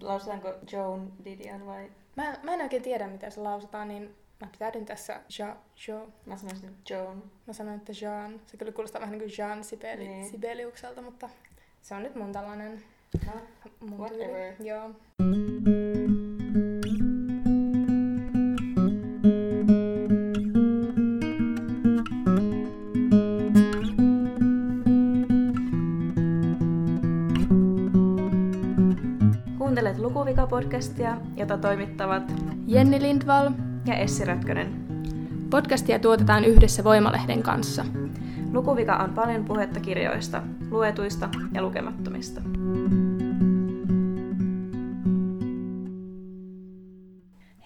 Lausutaanko Joan Didion vai? Mä, mä en oikein tiedä, miten se lausutaan, niin mä pitäydyn tässä ja, jo. Mä sanoisin Joan. Mä sanoin, että Jean. Se kyllä kuulostaa vähän niin kuin Jean Sibeli, Niin. Sibeliukselta, mutta se on nyt mun tällainen No, mun Whatever. tyyli. Joo. Lukuvika-podcastia, jota toimittavat Jenni Lindvall. ja Essi Rötkönen. Podcastia tuotetaan yhdessä Voimalehden kanssa. Lukuvika on paljon puhetta kirjoista, luetuista ja lukemattomista.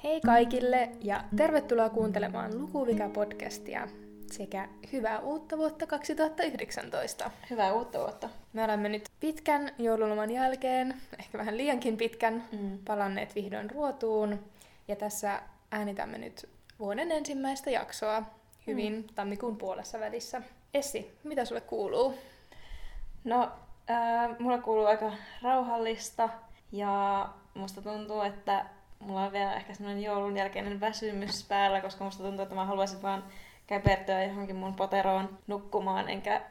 Hei kaikille ja tervetuloa kuuntelemaan Lukuvika-podcastia sekä hyvää uutta vuotta 2019. Hyvää uutta vuotta. Me olemme nyt pitkän joululoman jälkeen, ehkä vähän liiankin pitkän, Mm. palanneet vihdoin ruotuun. Ja tässä äänitämme nyt vuoden ensimmäistä jaksoa hyvin mm. tammikuun puolessa välissä. Essi, mitä sulle kuuluu? No, äh, mulla kuuluu aika rauhallista ja musta tuntuu, että mulla on vielä ehkä semmoinen joulun jälkeinen väsymys päällä, koska musta tuntuu, että mä haluaisin vaan käpertyä johonkin mun poteroon nukkumaan, enkä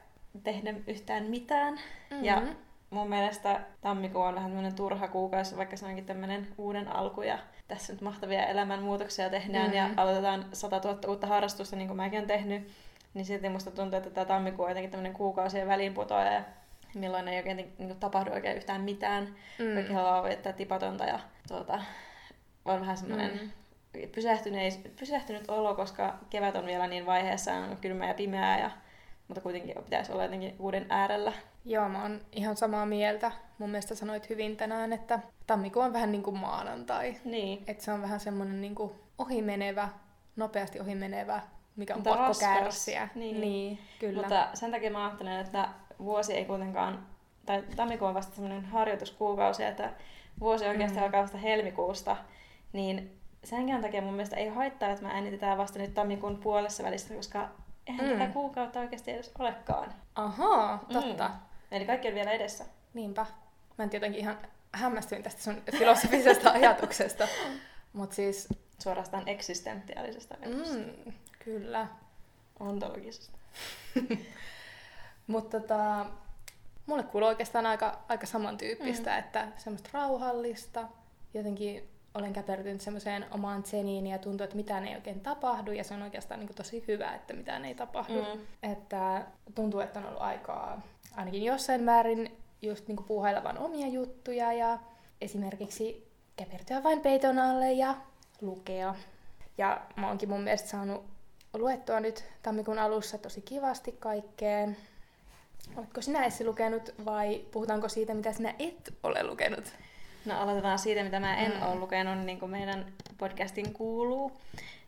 tehdä yhtään mitään. Mm-hmm. Ja mun mielestä tammikuu on vähän tämmöinen turha kuukausi, vaikka se onkin tämmöinen uuden alku ja tässä nyt mahtavia elämänmuutoksia tehdään Mm. ja aloitetaan 100 000 uutta harrastusta, niin kuin mäkin olen tehnyt, niin silti musta tuntuu, että tämä tammikuu on jotenkin tämmöinen kuukausien väliinputoaja ja milloin ei oikein niin kuin, tapahdu oikein yhtään mitään. Mm. Kaikki haluaa viettää tipatonta ja tuota, on vähän semmoinen Mm. pysähtyneis, pysähtynyt olo, koska kevät on vielä niin vaiheessa, on kylmä ja pimeää, ja, mutta kuitenkin pitäisi olla jotenkin uuden äärellä. Joo, mä oon ihan samaa mieltä. Mun mielestä sanoit hyvin tänään, että tammikuu on vähän niin kuin maanantai. Niin. Että se on vähän semmoinen niin kuin ohimenevä, nopeasti ohimenevä, mikä on Mutta pakko raskas. kärsiä. Niin. niin kyllä. Mutta sen takia mä ajattelen, että vuosi ei kuitenkaan, tai tammikuu on vasta semmoinen harjoituskuukausi, että vuosi oikeasti Mm. alkaa vasta helmikuusta, niin senkään takia mun mielestä ei haittaa, että mä äänitetään vasta nyt tammikuun puolessa välissä, koska eihän Mm. tätä kuukautta oikeasti edes olekaan. Ahaa, totta. Mm. Eli kaikki on vielä edessä. Niinpä. Mä en jotenkin ihan hämmästyin tästä sun filosofisesta ajatuksesta. Mutta siis, Suorastaan eksistentiaalisesta ajatuksesta. mm, kyllä. Ontologisesta. Mutta tota, mulle kuuluu oikeastaan aika, aika samantyyppistä, mm. että semmoista rauhallista. Jotenkin olen käpertynyt semmoiseen omaan tseniin ja tuntuu, että mitään ei oikein tapahdu ja se on oikeastaan niin tosi hyvä, että mitään ei tapahdu. Mm. Että tuntuu, että on ollut aikaa ainakin jossain määrin just niin puuhailla vaan omia juttuja ja esimerkiksi käpertyä vain peiton alle ja lukea. Ja mä oonkin mun mielestä saanut luettua nyt tammikuun alussa tosi kivasti kaikkea. Oletko sinä Essi lukenut vai puhutaanko siitä, mitä sinä et ole lukenut? No aloitetaan siitä, mitä mä en Mm. ole lukenut, niin kuin meidän podcastin kuuluu.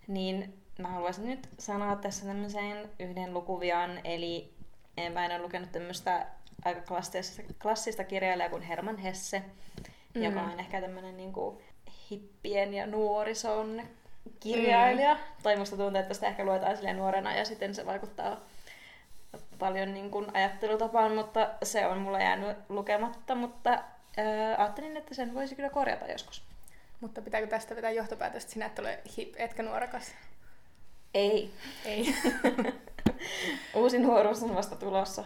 Niin mä haluaisin nyt sanoa tässä tämmöisen yhden lukuvian, eli eh, mä en ole lukenut tämmöistä aika klassista, klassista kirjailijaa kuin Herman Hesse, Mm. mm. joka on ehkä tämmöinen niin kuin hippien ja nuorison kirjailija. Mm. Tai musta tuntuu, että sitä ehkä luetaan silleen nuorena ja sitten se vaikuttaa paljon niin kuin ajattelutapaan, mutta se on mulla jäänyt lukematta, mutta äh, ajattelin, että sen voisi kyllä korjata joskus. Mutta pitääkö tästä vetää johtopäätöstä, että sinä et ole hip, etkä nuorekas? Ei. Ei. Uusi nuoruus on vasta tulossa.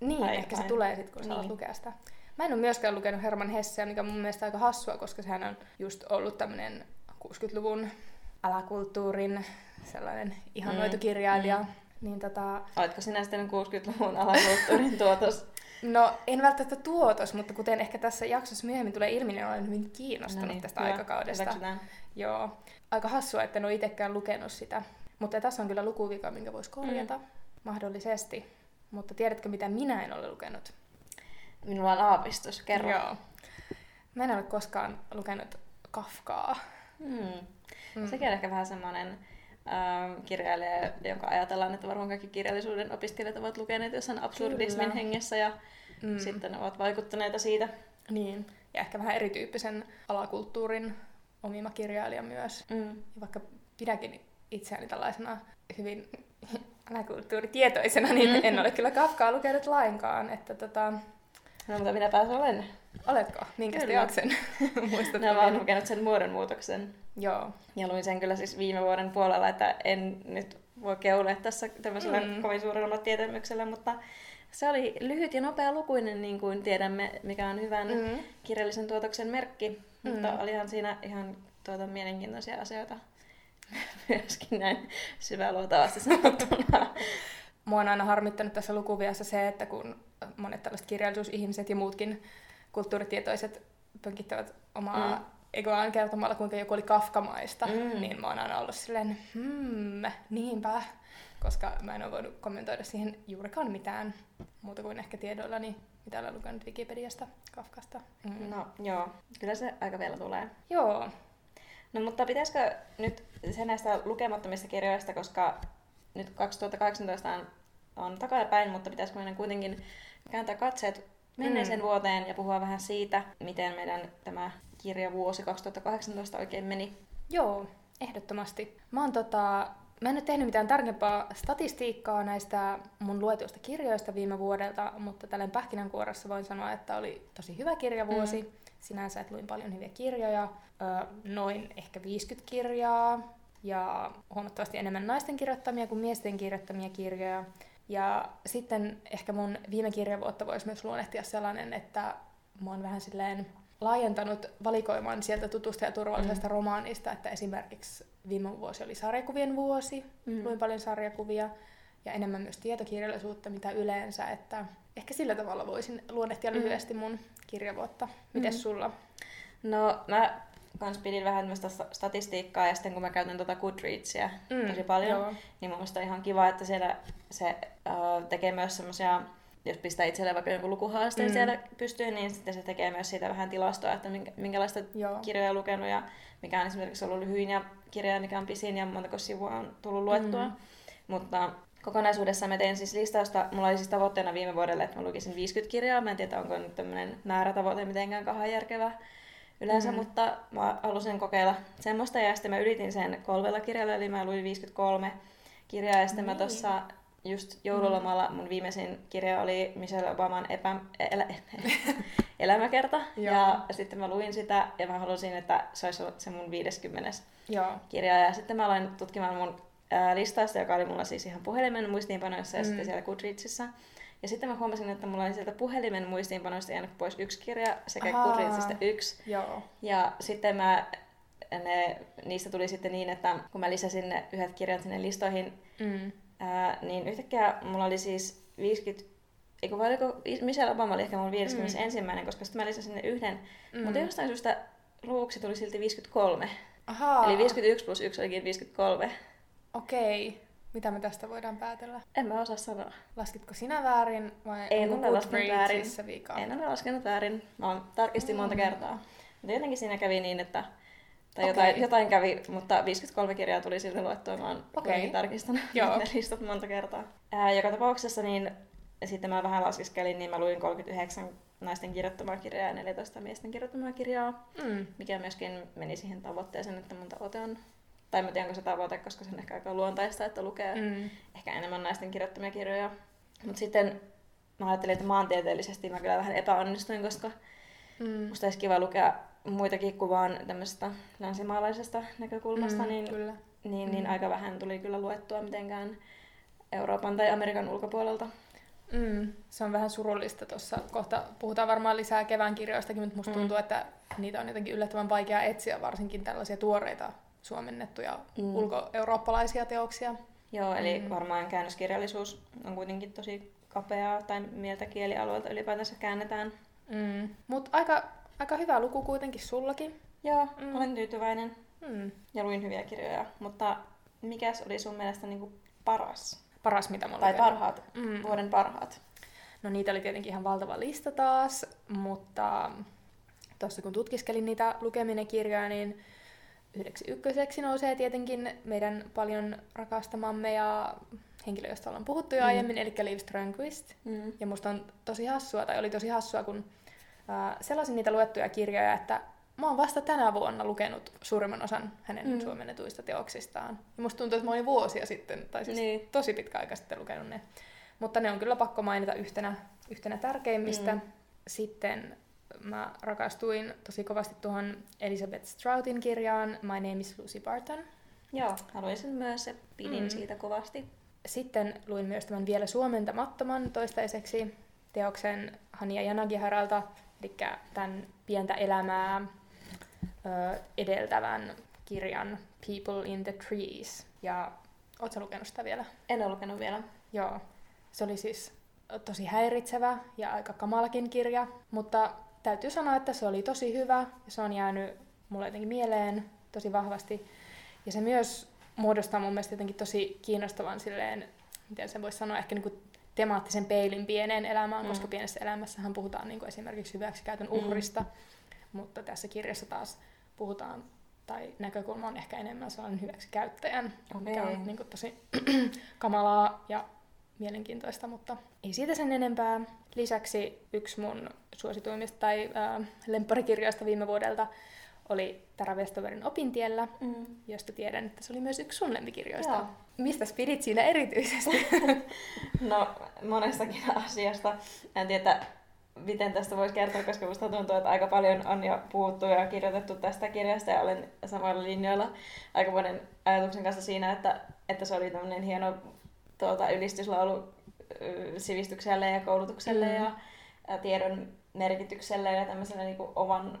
niin, Tai ehkä se tulee sitten, kun Niin. alat lukea sitä. Mä en ole myöskään lukenut Herman Hesseä, mikä on mun mielestä aika hassua, koska sehän on just ollut tämmönen 60-luvun alakulttuurin sellainen ihannoitu Mm, kirjailija. mm. Niin tota, Oletko sinä sitten 60-luvun alakulttuurin tuotos? no en välttämättä tuotos, mutta kuten ehkä tässä jaksossa myöhemmin tulee ilmi, niin olen hyvin kiinnostunut No niin, tästä hyvä. aikakaudesta. Hyväksytään. Joo. Aika hassua, että en ole itsekään lukenut sitä. Mutta tässä on kyllä lukuvika, minkä voisi korjata mm. mahdollisesti. Mutta tiedätkö, mitä minä en ole lukenut? Minulla on aavistus, kerro. Joo. Mä en ole koskaan lukenut Kafkaa. Mm. Mm. Mm. Sekin on ehkä vähän semmoinen ähm, kirjailija, jonka ajatellaan, että varmaan kaikki kirjallisuuden opiskelijat ovat lukeneet jossain absurdismin Kyllä. hengessä ja Mm. sitten ovat vaikuttaneita siitä. Niin. Ja ehkä vähän erityyppisen alakulttuurin omima kirjailija myös. Mm. Ja vaikka pidäkin itseäni tällaisena hyvin alakulttuuritietoisena, niin Mm. en ole kyllä Kafkaa lukenut lainkaan. Että tota, No, mutta minä pääsen olen. Oletko? Minkä teoksen? Muistatko Minä olen vielä? lukenut sen muodonmuutoksen. Joo. Ja luin sen kyllä siis viime vuoden puolella, että en nyt voi keulia tässä tämmöisellä Mm. kovin suurella tietämyksellä, mutta se oli lyhyt ja nopea lukuinen, niin kuin tiedämme, mikä on hyvän mm. Kirjallisen tuotoksen merkki. Mm. Mutta olihan siinä ihan tuota, mielenkiintoisia asioita myöskin näin syväluotavasti sanottuna. Mua on aina harmittanut tässä lukuviassa se, että kun monet tällaiset kirjallisuusihmiset ja muutkin kulttuuritietoiset pönkittävät omaa Mm. egoaan kertomalla, kuinka joku oli kafkamaista, Mm. niin mä oon aina ollut silleen, hmm, niinpä, koska mä en ole voinut kommentoida siihen juurikaan mitään muuta kuin ehkä tiedoillani, mitä olen lukenut Wikipediasta Kafkasta. Mm. No joo, kyllä se aika vielä tulee. Joo, No mutta pitäisikö nyt se näistä lukemattomista kirjoista, koska nyt 2018 on, on takaipäin, mutta pitäisikö meidän kuitenkin kääntää katseet menneeseen Mm. vuoteen ja puhua vähän siitä, miten meidän tämä kirjavuosi 2018 oikein meni. Joo, ehdottomasti. Mä oon tota, mä en ole tehnyt mitään tarkempaa statistiikkaa näistä mun luetuista kirjoista viime vuodelta, mutta tälleen pähkinänkuoressa voin sanoa, että oli tosi hyvä kirjavuosi. Mm. Sinänsä, että luin paljon hyviä kirjoja, noin ehkä 50 kirjaa ja huomattavasti enemmän naisten kirjoittamia kuin miesten kirjoittamia kirjoja. Ja sitten ehkä mun viime kirjavuotta voisi myös luonnehtia sellainen, että mä oon vähän silleen laajentanut valikoiman sieltä tutusta ja turvallisesta mm. romaanista, että esimerkiksi viime vuosi oli sarjakuvien vuosi, mm. luin paljon sarjakuvia ja enemmän myös tietokirjallisuutta mitä yleensä, että ehkä sillä tavalla voisin luonnehtia Mm. lyhyesti mun kirjavuotta. Mites Mm. sulla? No mä kans pidin vähän tämmöistä sta- statistiikkaa ja sitten kun mä käytän tuota Goodreadsia mm, tosi paljon, Joo. niin mun mielestä on ihan kiva, että siellä se uh, tekee myös semmoisia, jos pistää itselleen vaikka jonkun lukuhaasteen Mm. siellä pystyyn, niin sitten se tekee myös siitä vähän tilastoa, että minkä, minkälaista Joo. kirjoja on lukenut ja mikä on esimerkiksi ollut lyhyin ja kirja, mikä on pisin ja montako sivua on tullut luettua. Mm. Mutta kokonaisuudessaan mä tein siis listausta, mulla oli siis tavoitteena viime vuodelle, että mä lukisin 50 kirjaa. Mä en tiedä, onko nyt tämmöinen määrätavoite mitenkään kahden järkevä yleensä, Mm. mm. mutta mä halusin kokeilla semmoista ja sitten mä ylitin sen kolmella kirjalla, eli mä luin 53 kirjaa ja sitten mä Niin. tuossa just joululomalla mun viimeisin kirja oli Michelle Obaman epä, elä, elämäkerta. Ja sitten mä luin sitä ja mä halusin, että se olisi se mun 50 Joo. kirjaa. Ja sitten mä aloin tutkimaan mun ää, listausta, joka oli mulla siis ihan puhelimen muistiinpanoissa ja Mm. mm. sitten siellä Goodreadsissa. Ja sitten mä huomasin, että mulla oli sieltä puhelimen muistiinpanoista jäänyt pois yksi kirja sekä. Goodreadsista yksi. Joo. Ja sitten mä, ne, niistä tuli sitten niin, että kun mä lisäsin ne yhdet kirjat sinne listoihin, Mm. ää, niin yhtäkkiä mulla oli siis 50, eikö vai oliko Michelle Obama oli ehkä mun 51. Mm. koska sitten mä lisäsin ne yhden, Mm. mutta jostain syystä luvuksi tuli silti 53. Ahaa. Eli 51 plus 1 olikin 53. Okei. Mitä me tästä voidaan päätellä? En mä osaa sanoa. Laskitko sinä väärin vai En ole laskenut väärin. Vika? En ole laskenut väärin. Mä oon tarkistin monta Mm. kertaa. Mutta jotenkin siinä kävi niin, että tai Okei. jotain, jotain kävi, mutta 53 kirjaa tuli silti luettua. Mä oon kuitenkin tarkistanut Joo. ne listat monta kertaa. Ää, joka tapauksessa niin sitten mä vähän laskiskelin, niin mä luin 39 naisten kirjoittamaa kirjaa ja 14 miesten kirjoittamaa kirjaa, Mm. mikä myöskin meni siihen tavoitteeseen, että mun tavoite on, tai mä tiedän, onko se tavoite, koska se on ehkä aika luontaista, että lukee Mm. ehkä enemmän naisten kirjoittamia kirjoja. Mutta sitten mä ajattelin, että maantieteellisesti mä kyllä vähän epäonnistuin, koska Mm. musta olisi kiva lukea muitakin kuin vaan tämmöisestä länsimaalaisesta näkökulmasta, Mm, niin, Kyllä. niin, niin Mm. aika vähän tuli kyllä luettua mitenkään Euroopan tai Amerikan ulkopuolelta. Mm. Se on vähän surullista tuossa. Kohta puhutaan varmaan lisää kevään kirjoistakin, mutta musta Mm. tuntuu, että niitä on jotenkin yllättävän vaikea etsiä, varsinkin tällaisia tuoreita suomennettuja Mm. ulko-eurooppalaisia teoksia. Joo, eli Mm. varmaan käännöskirjallisuus on kuitenkin tosi kapeaa tai miltä kielialueelta ylipäätänsä käännetään. Mm. Mutta aika, aika hyvä luku kuitenkin sullakin. Joo, Mm. olen tyytyväinen Mm. ja luin hyviä kirjoja, mutta mikäs oli sun mielestä niinku paras? Paras, mitä mä oon Tai parhaat, Mm. vuoden parhaat? No niitä oli tietenkin ihan valtava lista taas, mutta tuossa kun tutkiskelin niitä lukeminen kirjoja, niin yhdeksi ykköseksi nousee tietenkin meidän paljon rakastamamme ja henkilö, josta ollaan puhuttu jo Mm. aiemmin, eli Liv Strömquist. Mm. Ja musta on tosi hassua, tai oli tosi hassua, kun ää, sellaisin niitä luettuja kirjoja, että mä oon vasta tänä vuonna lukenut suurimman osan hänen mm. Mm. suomennetuista teoksistaan. Ja musta tuntuu, että mä olin vuosia sitten, tai siis Niin. tosi pitkä aika sitten lukenut ne. Mutta ne on kyllä pakko mainita yhtenä, yhtenä tärkeimmistä. Mm. Mm. sitten mä rakastuin tosi kovasti tuohon Elizabeth Stroutin kirjaan My Name is Lucy Barton. Joo, haluaisin myös pidin Mm. siitä kovasti. Sitten luin myös tämän vielä suomentamattoman toistaiseksi teoksen Hania Janagiharalta, eli tämän pientä elämää ö, edeltävän kirjan People in the Trees. Ja ootko lukenut sitä vielä? En ole lukenut vielä. Joo. Se oli siis tosi häiritsevä ja aika kamalakin kirja, mutta täytyy sanoa, että se oli tosi hyvä ja se on jäänyt mulle jotenkin mieleen tosi vahvasti. Ja se myös muodostaa mun mielestä jotenkin tosi kiinnostavan silleen, miten sen voisi sanoa, ehkä niinku temaattisen peilin pieneen elämään, Mm. koska pienessä elämässähän puhutaan niinku esimerkiksi hyväksikäytön Mm. uhrista, mm. mutta tässä kirjassa taas puhutaan, tai näkökulma on ehkä enemmän sellainen hyväksikäyttäjän, mikä Okei. on niinku tosi kamalaa ja mielenkiintoista, mutta ei siitä sen enempää. Lisäksi yksi mun suosituimmista tai äh, lempparikirjoista viime vuodelta oli Tara Westoverin Opintiellä, Mm. josta tiedän, että se oli myös yksi sun lempikirjoista. Joo. Mistä pidit siinä erityisesti? No, monestakin asiasta. En tiedä, miten tästä voisi kertoa, koska musta tuntuu, että aika paljon on jo puhuttu ja kirjoitettu tästä kirjasta ja olen samoilla linjoilla aika monen ajatuksen kanssa siinä, että, että se oli tämmöinen hieno tuota, ylistyslaulu sivistykselle ja koulutukselle Mm. ja, ja tiedon merkitykselle ja tämmöiselle niin oman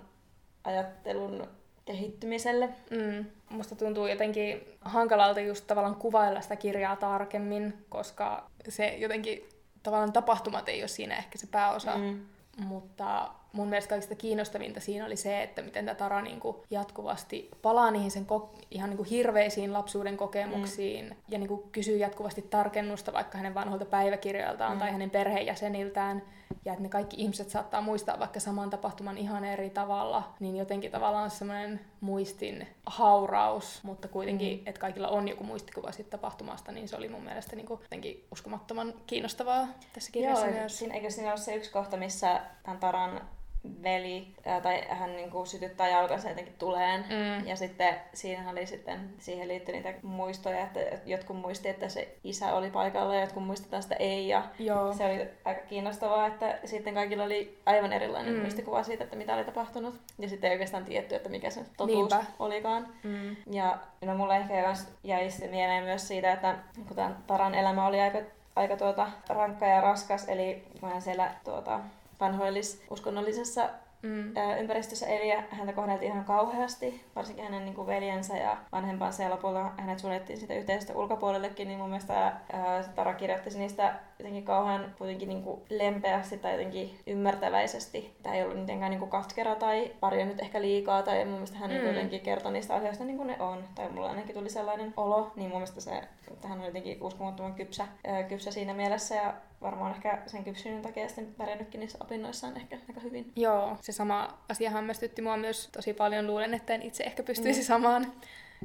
ajattelun kehittymiselle. Mm. Musta tuntuu jotenkin hankalalta just tavallaan kuvailla sitä kirjaa tarkemmin, koska se jotenkin tavallaan tapahtumat ei ole siinä ehkä se pääosa. Mm. Mutta mun mielestä kaikista kiinnostavinta siinä oli se, että miten tämä Tara niinku jatkuvasti palaa niihin sen ko- ihan niinku hirveisiin lapsuuden kokemuksiin mm. ja niinku kysyy jatkuvasti tarkennusta vaikka hänen vanhoilta päiväkirjoiltaan Mm. tai hänen perheenjäseniltään. Ja että ne kaikki ihmiset saattaa muistaa vaikka saman tapahtuman ihan eri tavalla, niin jotenkin tavallaan semmoinen muistin hauraus, mutta kuitenkin, Mm. että kaikilla on joku muistikuva siitä tapahtumasta, niin se oli mun mielestä niinku jotenkin uskomattoman kiinnostavaa tässä kirjassa Joo, myös. Siinä, eikö siinä ole se yksi kohta, missä tämän Taran veli, ää, tai hän niinku sytyttää jalkansa jotenkin tuleen. Mm. Ja sitten siinä oli sitten, siihen liittyi niitä muistoja, että jotkut muisti, että se isä oli paikalla ja jotkut muistetaan sitä ei. Ja Joo. se oli aika kiinnostavaa, että sitten kaikilla oli aivan erilainen Mm. muistikuva siitä, että mitä oli tapahtunut. Ja sitten ei oikeastaan tietty, että mikä se totuus Niinpä. olikaan. Mm. Ja no mulle ehkä jäi sitten mieleen myös siitä, että kun tämän Taran elämä oli aika, aika tuota, rankka ja raskas, eli kun hän siellä tuota, vanhoillis uskonnollisessa Mm. ympäristössä eli ja häntä kohdeltiin ihan kauheasti, varsinkin hänen niin kuin veljensä ja vanhempansa ja lopulta hänet suljettiin siitä yhteisöstä ulkopuolellekin, niin mun mielestä ää, Tara kirjoitti niistä jotenkin kauhean kuitenkin niin kuin lempeästi tai jotenkin ymmärtäväisesti. Tämä ei ollut mitenkään niin kuin katkera tai paljon nyt ehkä liikaa tai mun mielestä hän mm. Mm. jotenkin kertoi niistä asioista niin kuin ne on. Tai mulla ainakin tuli sellainen olo, niin mun mielestä se, että hän on jotenkin uskomattoman kypsä, ää, kypsä siinä mielessä ja varmaan ehkä sen kypsyyden takia sitten pärjännytkin niissä opinnoissaan ehkä aika hyvin. Joo, se sama asia hämmästytti mua myös tosi paljon. Luulen, että en itse ehkä pystyisi mm. samaan.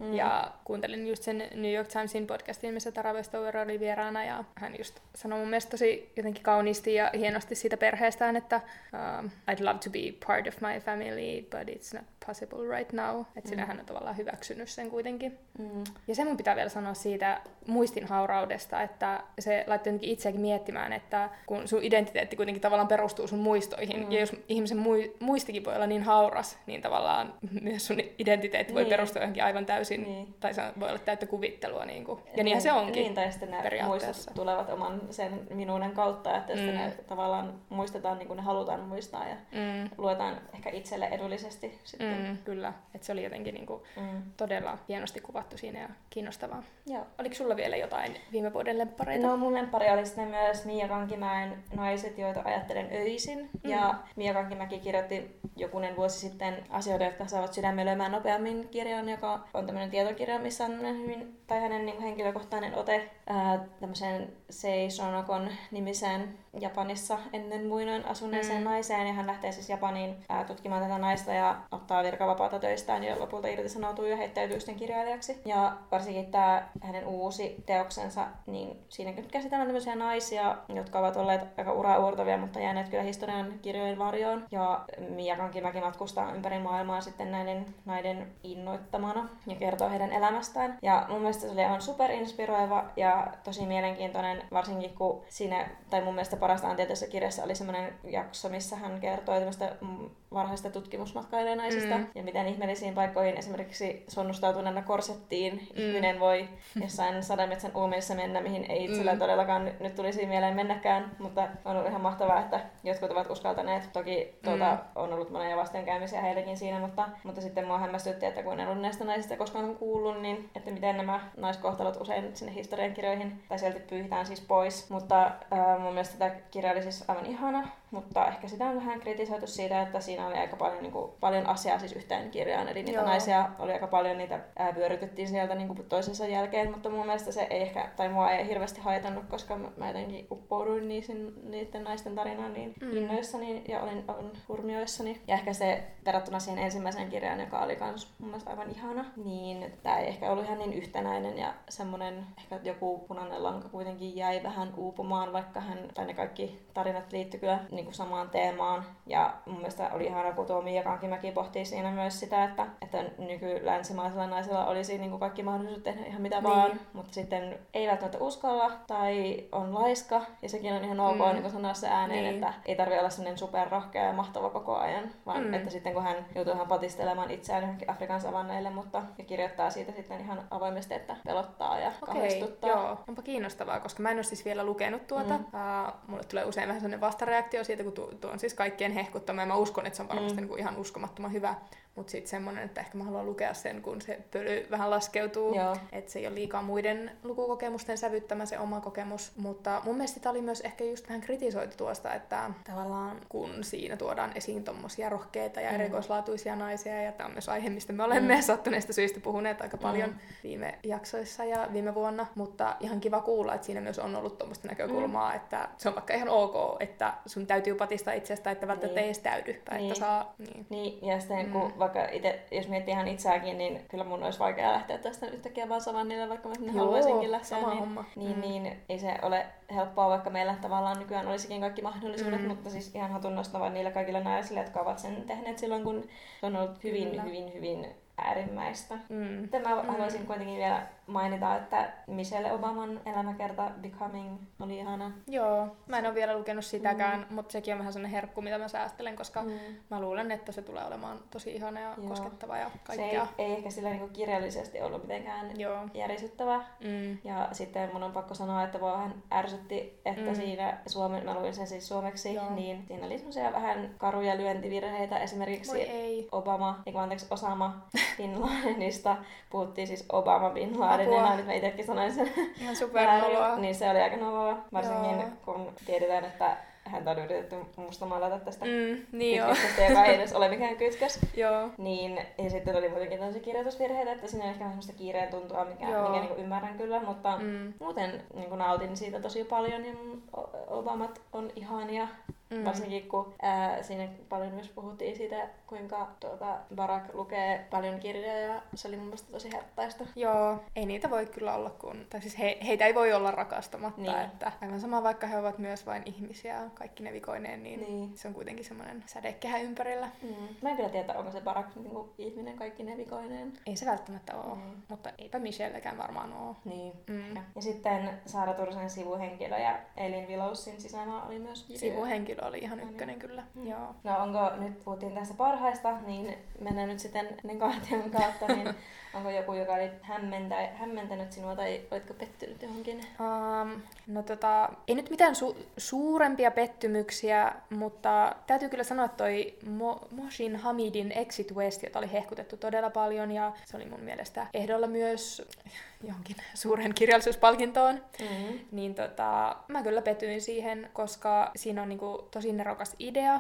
Mm. Ja kuuntelin just sen New York Timesin podcastin, missä Tara Westover oli vieraana, ja hän just sanoi mun mielestä tosi jotenkin kauniisti ja hienosti siitä perheestään, että um, I'd love to be part of my family, but it's not possible right now. Että mm. Mm. hän on tavallaan hyväksynyt sen kuitenkin. Mm. Ja se mun pitää vielä sanoa siitä muistinhauraudesta, että se laittoi jotenkin itseäkin miettimään, että kun sun identiteetti kuitenkin tavallaan perustuu sun muistoihin, Mm. ja jos ihmisen mui- muistikin voi olla niin hauras, niin tavallaan myös sun identiteetti voi Niin. perustua johonkin aivan täysin, Niin. tai se voi olla täyttä kuvittelua. Niin kuin. Ja niinhän se onkin. Niin, tai sitten periaatteessa. muistot tulevat oman sen minuuden kautta, että Mm. ne tavallaan muistetaan niin kuin ne halutaan muistaa ja Mm. luetaan ehkä itselle edullisesti sitten. Mm, kyllä, että se oli jotenkin niin kuin Mm. todella hienosti kuvattu siinä ja kiinnostavaa. Joo. Oliko sulla vielä jotain viime vuoden lemppareita? No mun lemppari oli sitten myös Mia Kankimäen Naiset, joita ajattelen öisin. Mm. Ja Mia Kankimäki kirjoitti jokunen vuosi sitten asioita, jotka saavat sydämen lyömään nopeammin kirjan, joka on tämmöinen tietokirja, missä on hyvin, tai hänen niin henkilökohtainen ote ää, tämmöiseen Sei Sonokon nimiseen Japanissa ennen muinoin asuneeseen Mm. mm. naiseen. Ja hän lähtee siis Japaniin ää, tutkimaan tätä naista ja ottaa virkavapaata töistään ja lopulta irtisanoutuu ja heittäytyy sitten kirjailijaksi. Ja varsinkin tämä hänen uusi teoksensa, niin siinä nyt käsitellään tämmöisiä naisia, jotka ovat olleet aika uraauurtavia, mutta jääneet kyllä historian kirjojen varjoon. Ja Mia Kankimäki matkustaa ympäri maailmaa sitten näiden naiden innoittamana ja kertoo heidän elämästään. Ja mun mielestä se oli aivan superinspiroiva ja tosi mielenkiintoinen, varsinkin kun siinä, tai mun mielestä parasta antieteissä kirjassa oli semmoinen jakso, missä hän kertoi tämmöistä varhaista tutkimusmatkailijaisista mm. ja miten ihmeellisiin paikkoihin esimerkiksi sonnustautuneena korsettiin mm. ihminen voi jossain sademetsän uumissa mennä, mihin ei itsellä mm. todellakaan nyt tulisi mieleen mennäkään, mutta on ollut ihan mahtavaa, että jotkut ovat uskaltaneet. Toki tuota, mm. on ollut monia vastenkäymisiä heillekin siinä, mutta, mutta sitten mua hämmästytti, että kun en ollut näistä naisista koskaan kuullut, niin että miten nämä naiskohtalot usein sinne historiankirjoihin tai sieltä pyyhitään siis pois. Mutta äh, mun mielestä tämä kirja oli siis aivan ihana, mutta ehkä sitä on vähän kritisoitu siitä, että siinä oli aika paljon, niin kuin, paljon asiaa siis yhteen kirjaan. Eli niitä Joo. naisia oli aika paljon, niitä ää, vyörytettiin sieltä niin kuin toisensa jälkeen, mutta mun mielestä se ei ehkä, tai mua ei hirveästi haitannut, koska mä jotenkin uppouduin niihin, niiden naisten tarinaan niin mm. innoissani ja olin, olin hurmioissani. Ja ehkä se verrattuna siihen ensimmäiseen kirjaan, joka oli kans mun mielestä aivan ihana, niin tämä ei ehkä ollut ihan niin yhtenäinen ja semmoinen ehkä joku punainen lanka kuitenkin jäi vähän uupumaan, vaikka hän, tai ne kaikki tarinat liittyi kyllä niin kuin samaan teemaan. Ja mun mielestä oli ihana, kun tuo Mia Kankimäki pohtii siinä myös sitä, että, että nyky-länsimaisella naisella olisi niin kuin kaikki mahdollisuudet tehdä ihan mitä niin. vaan, mutta sitten ei välttämättä uskalla tai on laiska. Ja sekin on ihan ok mm. niin sanoa se ääneen, niin. että ei tarvitse olla sellainen superrohkea ja mahtava koko ajan, vaan mm. että sitten kun hän joutuu ihan patistelemaan itseään johonkin Afrikan savanneille, mutta ja kirjoittaa siitä sitten ihan avoimesti, että pelottaa ja okay, kahdistuttaa. Joo, onpa kiinnostavaa, koska mä en ole siis vielä lukenut tuota. Mm. Uh, mulle tulee usein vähän sellainen vastareaktio siitä, kun tuo, tuo on siis kaikkien hehkuttama ja mä uskon, että se on varmasti mm. niin kuin ihan uskomattoman hyvä. Mutta sitten semmoinen, että ehkä mä haluan lukea sen, kun se pöly vähän laskeutuu. Että se ei ole liikaa muiden lukukokemusten sävyttämä se oma kokemus. Mutta mun mielestä tämä oli myös ehkä just vähän kritisoitu tuosta, että tavallaan kun siinä tuodaan esiin tommosia rohkeita ja mm. erikoislaatuisia naisia, ja tämä on myös aihe, mistä me olemme mm. sattuneista syistä puhuneet aika paljon mm. viime jaksoissa ja viime vuonna. Mutta ihan kiva kuulla, että siinä myös on ollut tuommoista näkökulmaa, mm. että se on vaikka ihan ok, että sun täytyy patistaa itsestä, että välttämättä niin. ei edes täydy. Tai niin. että saa, niin. niin, ja sitten mm. kun vaikka ite, jos miettii ihan itseäkin, niin kyllä mun olisi vaikea lähteä tästä yhtäkkiä vaan savannille, vaikka mä sinne Joo, haluaisinkin lähteä. Sama niin, homma. Niin, mm. niin ei se ole helppoa, vaikka meillä tavallaan nykyään olisikin kaikki mahdollisuudet, mm. mutta siis ihan hatunnosta vaan niillä kaikilla naisille, jotka ovat sen tehneet silloin, kun se on ollut hyvin, kyllä. hyvin, hyvin äärimmäistä. Mm. Sitten mä mm. haluaisin kuitenkin vielä mainita, että Michelle Obaman elämäkerta Becoming oli ihana. Joo, mä en ole vielä lukenut sitäkään, mm. mutta sekin on vähän sellainen herkku, mitä mä säästelen, koska mm. mä luulen, että se tulee olemaan tosi ihana ja Joo. koskettava ja kaikkea. Se ei, ei ehkä sillä niinku kirjallisesti ollut mitenkään Joo. järisyttävä. Mm. Ja sitten mun on pakko sanoa, että voi vähän ärsytti, että mm. siinä suomen, mä luin sen siis suomeksi, Joo. niin siinä oli semmoisia vähän karuja lyöntivirheitä. Esimerkiksi Obama, eikä anteeksi Osama Bin Ladenista puhuttiin siis Obama Bin Laden Apua. nyt mä itsekin sanoin sen Ihan supernoloa. niin se oli aika noloa, varsinkin joo. kun tiedetään, että häntä on yritetty mustamalata tästä mm, niin kytköstä, joka ei edes ole mikään kytkös. Joo. Niin, ja sitten oli muutenkin tämmöisiä kirjoitusvirheitä, että siinä on ehkä semmoista kiireen tuntua, mikä, mikä niin ymmärrän kyllä, mutta mm. muuten niin nautin siitä tosi paljon ja Obamat on ihania. Mm. Varsinkin kun ää, siinä paljon myös puhuttiin siitä, kuinka tuota, Barack lukee paljon kirjoja ja se oli mun mielestä tosi herttaista. Joo, ei niitä voi kyllä olla kun, tai siis he, heitä ei voi olla rakastamatta, niin. että aivan sama vaikka he ovat myös vain ihmisiä kaikki ne vikoineen, niin, niin. se on kuitenkin semmoinen sädekehä ympärillä. Mm. Mä en kyllä tiedä, onko se Barack niin kuin ihminen kaikki ne vikoineen. Ei se välttämättä ole, mm. mutta eipä Michellekään varmaan ole. Niin. Mm. Ja sitten Saara Tursen sivuhenkilö ja Elin Willowsin sisämaa oli myös Sivuhenkilö kyllä oli ihan ykkönen kyllä. Mm. Joo. No onko, nyt puhuttiin tästä parhaista, niin mennään nyt sitten ne kahteen kautta, niin onko joku, joka oli hämmentä, hämmentänyt sinua tai oletko pettynyt johonkin? Um, no tota, ei nyt mitään su- suurempia pettymyksiä, mutta täytyy kyllä sanoa, että toi Mo- Moshin Hamidin Exit West, jota oli hehkutettu todella paljon ja se oli mun mielestä ehdolla myös johonkin suuren kirjallisuuspalkintoon, mm-hmm. niin tota, mä kyllä petyin siihen, koska siinä on niinku tosi nerokas idea,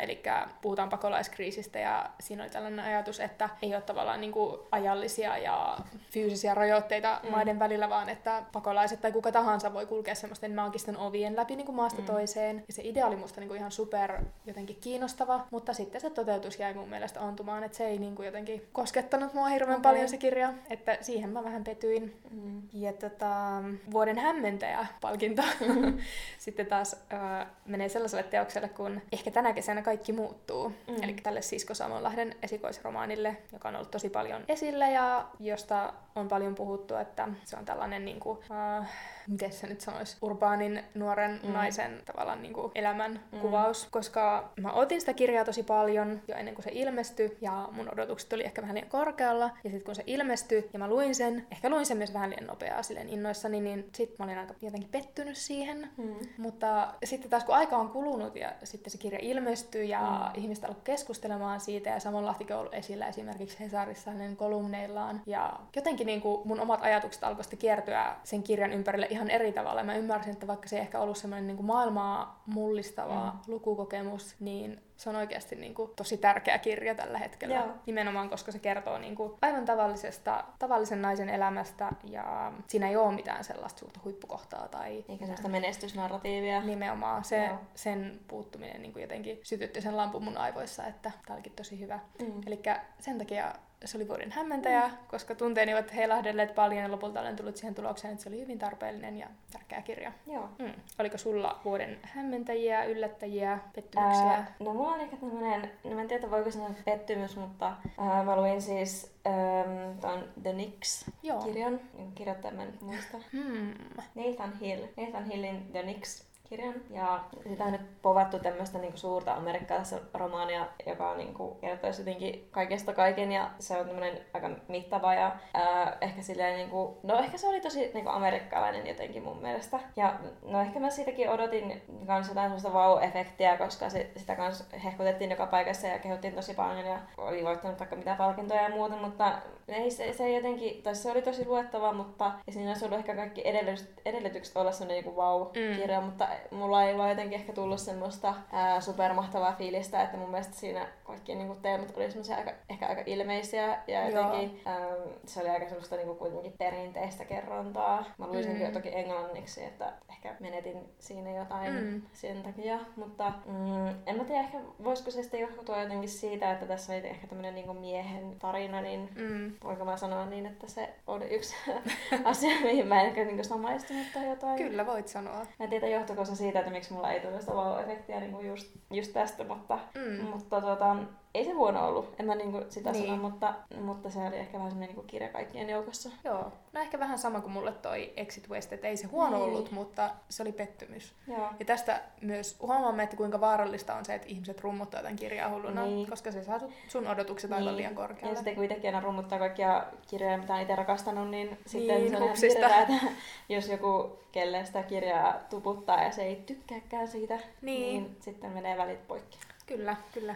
eli puhutaan pakolaiskriisistä ja siinä oli tällainen ajatus, että ei ole tavallaan niinku ajallisia ja fyysisiä rajoitteita mm. maiden välillä, vaan että pakolaiset tai kuka tahansa voi kulkea semmoisten maagisten ovien läpi niinku maasta mm. toiseen. Ja se idea oli musta niinku ihan super jotenkin kiinnostava, mutta sitten se toteutus jäi mun mielestä ontumaan, että se ei niinku jotenkin koskettanut mua hirveän okay. paljon se kirja, että siihen mä vähän petyin kysyin. Mm. Ja tota, vuoden hämmentäjä-palkinto mm-hmm. sitten taas äh, menee sellaiselle teokselle kuin Ehkä tänä kesänä kaikki muuttuu. Mm. Eli tälle Sisko Samonlahden esikoisromaanille, joka on ollut tosi paljon esillä ja josta on paljon puhuttu, että se on tällainen, niin kuin, uh, miten se nyt sanoisi, urbaanin nuoren Mm. naisen tavallaan niin kuin elämän Mm. kuvaus, koska mä otin sitä kirjaa tosi paljon jo ennen kuin se ilmestyi ja mun odotukset oli ehkä vähän liian korkealla ja sitten kun se ilmestyi ja mä luin sen, ehkä luin sen myös vähän liian nopeaa silleen innoissani, niin sit mä olin aika jotenkin pettynyt siihen. Mm. Mutta sitten taas kun aika on kulunut ja sitten se kirja ilmestyi ja Mm. ihmiset alkoi keskustelemaan siitä ja Samon Lahtikin on ollut esillä esimerkiksi Hesarissa hänen kolumneillaan ja jotenkin niin kuin mun omat ajatukset alkoi sitten kiertyä sen kirjan ympärille ihan eri tavalla. Mä ymmärsin, että vaikka se ei ehkä ollut semmoinen niin kuin maailmaa mullistava Mm. lukukokemus, niin se on oikeasti niin kuin tosi tärkeä kirja tällä hetkellä. Joo. Nimenomaan, koska se kertoo niin kuin aivan tavallisesta, tavallisen naisen elämästä ja siinä ei ole mitään sellaista suurta huippukohtaa tai Eikä sellaista menestysnarratiivia. Nimenomaan se, Joo. sen puuttuminen niin kuin jotenkin sytytti sen lampun mun aivoissa, että tämä olikin tosi hyvä. Mm. Eli sen takia se oli vuoden hämmentäjä, koska tunteeni ovat heilahdelleet paljon ja lopulta olen tullut siihen tulokseen, että se oli hyvin tarpeellinen ja tärkeä kirja. Joo. Mm. Oliko sulla vuoden hämmentäjiä, yllättäjiä, pettymyksiä? Ää, no mulla on ehkä tämmönen, no mä en tiedä voiko sanoa pettymys, mutta ää, mä luin siis äm, ton The. Nix-kirjan, kirjoittaja mä en nyt muista. Hmm. Nathan Hill, Nathan Hillin The Nix kirjan. Ja sitä on nyt povattu tämmöistä niinku suurta amerikkalaista romaania, joka on niinku, kertoisi jotenkin kaikesta kaiken ja se on tämmöinen aika mittava ja ää, ehkä silleen niinku, no ehkä se oli tosi niinku amerikkalainen jotenkin mun mielestä. Ja no ehkä mä siitäkin odotin kans jotain semmoista wow-efektiä, koska se, sitä kans hehkutettiin joka paikassa ja kehuttiin tosi paljon ja oli voittanut vaikka mitä palkintoja ja muuta, mutta ei, se, se jotenkin, tai se oli tosi luettava, mutta ja siinä olisi ollut ehkä kaikki edellytykset, edellytykset olla semmoinen joku wow-kirja, mm. mutta mulla ei vaan jotenkin ehkä tullut semmoista ää, supermahtavaa fiilistä, että mun mielestä siinä kaikki niinku teemat oli semmoisia aika, ehkä aika ilmeisiä ja jotenkin äm, se oli aika semmoista niinku kuitenkin perinteistä kerrontaa. Mä luin sen Mm. kyllä toki englanniksi, että ehkä menetin siinä jotain Mm. sen takia, mutta mm, en mä tiedä ehkä voisiko se sitten johtua jotenkin siitä, että tässä oli ehkä tämmöinen niinku miehen tarina, niin Mm. voinko mä sanoa niin, että se oli yksi asia, mihin mä en ehkä niinku samaistunut tai jotain. Kyllä voit sanoa. Mä en tiedä, johtuiko se siitä, että miksi mulla ei tullut sitä wow-efektiä niinku just, just tästä, mutta, Mm. mutta tota, ei se huono ollut, en mä niinku sitä Niin. sano, mutta, mutta se oli ehkä vähän semmoinen niinku kirja kaikkien joukossa. Joo, no ehkä vähän sama kuin mulle toi Exit West, että ei se huono Niin. ollut, mutta se oli pettymys. Joo. Ja tästä myös huomaamme, että kuinka vaarallista on se, että ihmiset rummuttaa tämän kirjaa hulluna, Niin. koska se saa sun odotukset aivan liian Ja korkealle. sitten kun itsekin aina rummuttaa kaikkia kirjoja, mitä on itse rakastanut, niin, sitten Niin, se on hirveää, että jos joku, kelle sitä kirjaa tuputtaa ja se ei tykkääkään siitä, Niin. niin sitten menee välit poikki. Kyllä, kyllä.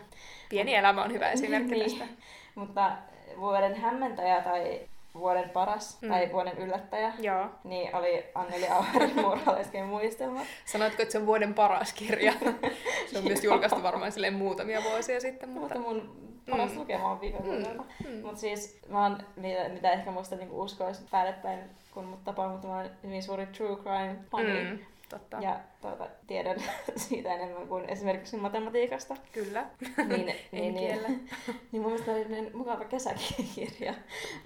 Pieni elämä on hyvä esimerkki Niin. tästä. Mutta vuoden hämmentäjä tai vuoden paras Mm. mm. tai vuoden yllättäjä, Joo. niin oli Anneli Auerin murhalaisken muistelmat. Sanoitko, että se on vuoden paras kirja? se on myös julkaistu varmaan silleen muutamia vuosia sitten, mutta... Mutta mun paras Mm. lukema on viime vuodelta. Mm. Mutta siis mä oon, mitä, mitä ehkä musta niinku uskoisi päällepäin, kun mut tapaa, mutta mä oon hyvin suuri true crime fani. Mm, totta. Ja tuota, tiedän siitä enemmän kuin esimerkiksi matematiikasta. Kyllä. Niin, niin, kiellä. niin, niin mun mielestä oli sellainen mukava kesäkirja.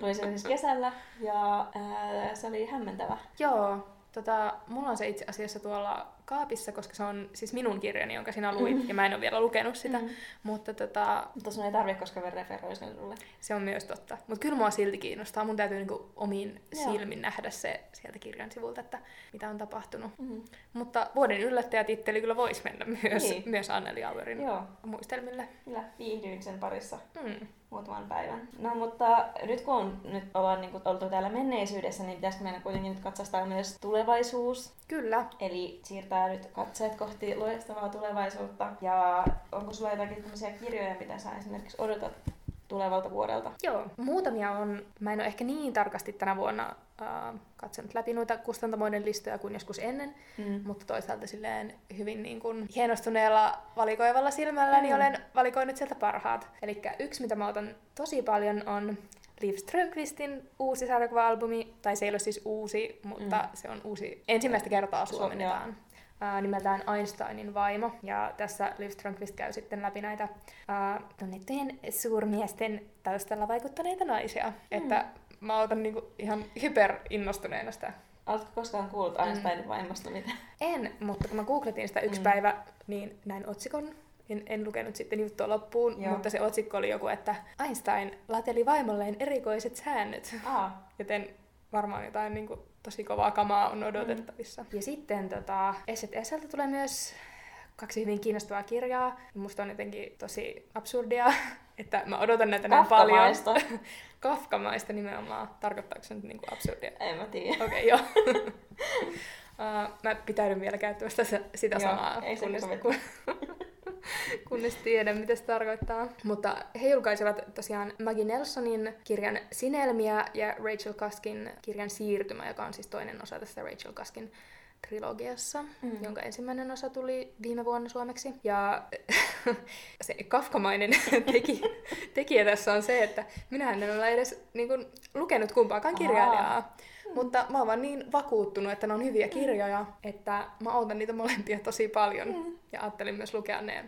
Luin sen siis kesällä ja ää, se oli hämmentävä. Joo, tota, mulla on se itse asiassa tuolla kaapissa, koska se on siis minun kirjani, jonka sinä luit, ja mä en ole vielä lukenut sitä, Mm. mutta tota, Mutta sun ei tarvitse, koska mä referoin sen sulle. se on myös totta. Mutta kyllä mua silti kiinnostaa, mun täytyy niinku omiin Joo. silmin nähdä se sieltä kirjan sivulta, että mitä on tapahtunut. Mm. Mutta vuoden yllättäjätitteli kyllä voisi mennä myös, Niin. myös Anneli Auerin Joo, muistelmille. kyllä viihdyin sen parissa Mm. muutaman päivän. No mutta nyt kun on, nyt ollaan niin oltu täällä menneisyydessä, niin pitäisikö meidän kuitenkin nyt katsastaa myös tulevaisuus? Kyllä. Eli siirtää nyt katseet kohti loistavaa tulevaisuutta. Ja onko sulla jotakin tämmöisiä kirjoja, mitä sä esimerkiksi odotat tulevalta vuodelta? Joo, muutamia on. Mä en ole ehkä niin tarkasti tänä vuonna äh, katsonut läpi noita kustantamoiden listoja kuin joskus ennen, Mm. mutta toisaalta silleen hyvin niin kuin hienostuneella valikoivalla silmällä, niin Mm. olen valikoinut sieltä parhaat. Eli yksi, mitä mä otan tosi paljon, on Liv Strömqvistin uusi sarjakuva-albumi, tai se ei ole siis uusi, mutta Mm. se on uusi. Ensimmäistä kertaa Su- suomennetaan. Ää, nimeltään Einsteinin vaimo. Ja tässä Liv Strömqvist käy sitten läpi näitä ää, tunnettujen suurmiesten taustalla vaikuttaneita naisia. Mm. Että mä otan niinku ihan hyperinnostuneena sitä Oletko koskaan kuullut Einsteinin vaimosta mitään? en, mutta kun mä googletin sitä yksi Mm. päivä niin näin otsikon. En, en lukenut sitten juttua loppuun, Joo. mutta se otsikko oli joku, että Einstein lateli vaimolleen erikoiset säännöt. Aa, Joten varmaan jotain niin kuin, tosi kovaa kamaa on odotettavissa. Mm. Ja sitten tota, S&Sltä tulee myös kaksi hyvin kiinnostavaa kirjaa. Musta on jotenkin tosi absurdia, että mä odotan näitä näin paljon. Kafkamaista. Kafkamaista nimenomaan. Tarkoittaako se nyt niin kuin absurdia? En mä tiedä. Okei, okay, joo. uh, mä pitäydyn vielä käyttämästä se- sitä Joo, sanaa, ei se kunnes, kun, kunnes tiedän, mitä se tarkoittaa. Mutta he julkaisivat tosiaan Maggie Nelsonin kirjan Sinelmiä ja Rachel Kaskin kirjan Siirtymä, joka on siis toinen osa tästä Rachel Kaskin trilogiassa, Mm. jonka ensimmäinen osa tuli viime vuonna suomeksi. Ja se kafkamainen teki, tekijä tässä on se, että minä en ole edes niin kuin, lukenut kumpaakaan kirjailijaa. Mutta mä oon vaan niin vakuuttunut, että ne on hyviä kirjoja, että mä odotan niitä molempia tosi paljon. Mm. Ja ajattelin myös lukea ne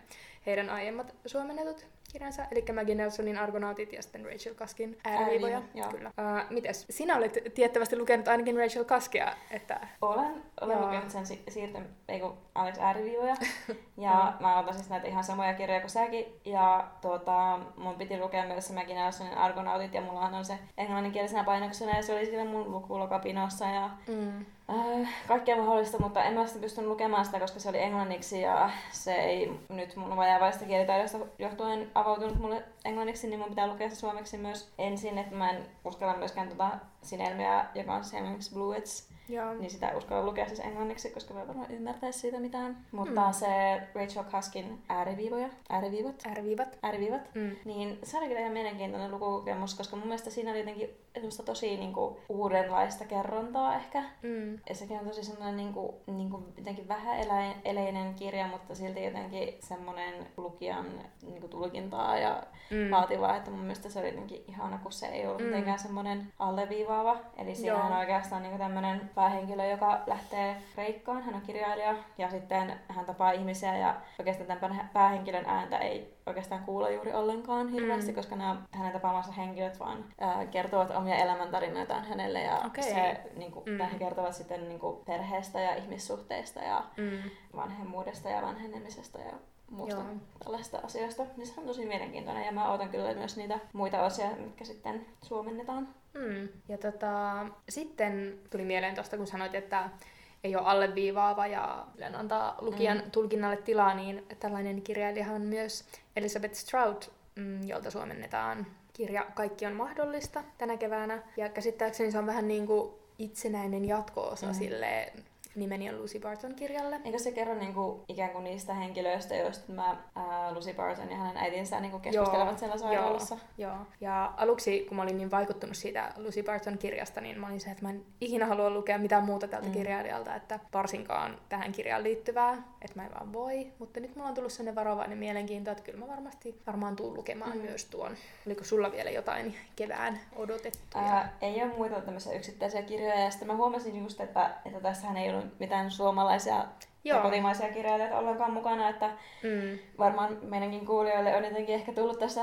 heidän aiemmat suomennetut kirjansa, eli Maggie Nelsonin Argonautit ja sitten Rachel Kaskin ääriviivoja. Kyllä. Uh, mites? Sinä olet tiettävästi lukenut ainakin Rachel Kaskia, että... Olen, olen Joo. lukenut sen si- siirtym, ei kun, Alex ääriviivoja. Ja mä otan siis näitä ihan samoja kirjoja kuin säkin. Ja tuota, mun piti lukea myös se Maggie Nelsonin Argonautit ja mullahan on se englanninkielisenä painoksena ja se oli siellä mun lukulokapinossa ja Mm. Äh, kaikkea mahdollista, mutta en mä sitten pystynyt lukemaan sitä, koska se oli englanniksi ja se ei nyt mun vajavaista kielitaidosta johtuen avautunut mulle englanniksi, niin mun pitää lukea se suomeksi myös ensin, että mä en uskalla myöskään tota sinelmiä, joka on siis englanniksi Bluets, Joo. niin sitä ei uskalla lukea siis englanniksi, koska mä varmaan ymmärtäisi siitä mitään. Mutta Mm. se Rachel Kaskin ääriviivoja, ääriviivat, Ääriviivat. ääriviivat, Mm. niin se oli kyllä ihan mielenkiintoinen lukukokemus, koska mun mielestä siinä oli jotenkin semmoista tosi niinku, uudenlaista kerrontaa ehkä. Mm. Ja sekin on tosi semmoinen niinku, niinku jotenkin vähäeleinen kirja, mutta silti jotenkin semmoinen lukijan niinku, tulkintaa ja Mm. vaativaa, että mun mielestä se oli jotenkin ihana, kun se ei ollut Mm. mitenkään semmoinen alleviivaava. Eli siinä on oikeastaan niinku tämmöinen päähenkilö, joka lähtee Kreikkaan, hän on kirjailija, ja sitten hän tapaa ihmisiä, ja oikeastaan tämän päähenkilön ääntä ei oikeastaan kuule juuri ollenkaan hirveästi, Mm. koska nämä hänen tapaamansa henkilöt vaan ää, kertovat omia elämäntarinoitaan hänelle, ja Okei. se, niinku, Mm. mm. he kertovat sitten niinku, perheestä ja ihmissuhteista ja Mm. vanhemmuudesta ja vanhenemisesta ja muusta Joo. tällaista asioista. Niin se on tosi mielenkiintoinen ja mä odotan kyllä myös niitä muita osia, mitkä sitten suomennetaan. Mm. Ja tota, sitten tuli mieleen tuosta, kun sanoit, että ei ole alleviivaava ja antaa lukijan mm. tulkinnalle tilaa, niin tällainen kirjailijahan on myös Elizabeth Stroud, mm, jolta suomennetaan kirja Kaikki on mahdollista tänä keväänä. Ja käsittääkseni se on vähän niin kuin itsenäinen jatko-osa. Mm. sille Nimeni on Lucy Barton kirjalle. Eikö se kerro niinku, ikään kuin niistä henkilöistä, joista mä, ää, Lucy Barton ja hänen äitinsä niinku keskustelevat siellä sairaalassa? Joo. Ja aluksi, kun mä olin niin vaikuttunut siitä Lucy Barton kirjasta, niin mä olin se, että mä en ikinä halua lukea mitään muuta tältä mm. Kirjailijalta, että varsinkaan tähän kirjaan liittyvää, että mä en vaan voi. Mutta nyt mulla on tullut sellainen varovainen mielenkiinto, että kyllä mä varmasti varmaan tuun lukemaan. Mm. myös tuon. Oliko sulla vielä jotain kevään odotettuja? Ää, ei ole muita tämmöisiä yksittäisiä kirjoja. Ja sitten mä huomasin just, että, että tässähän ei ollut mitään suomalaisia Joo. ja kotimaisia kirjailijoita ollenkaan mukana. Että Mm. varmaan meidänkin kuulijoille on jotenkin ehkä tullut tässä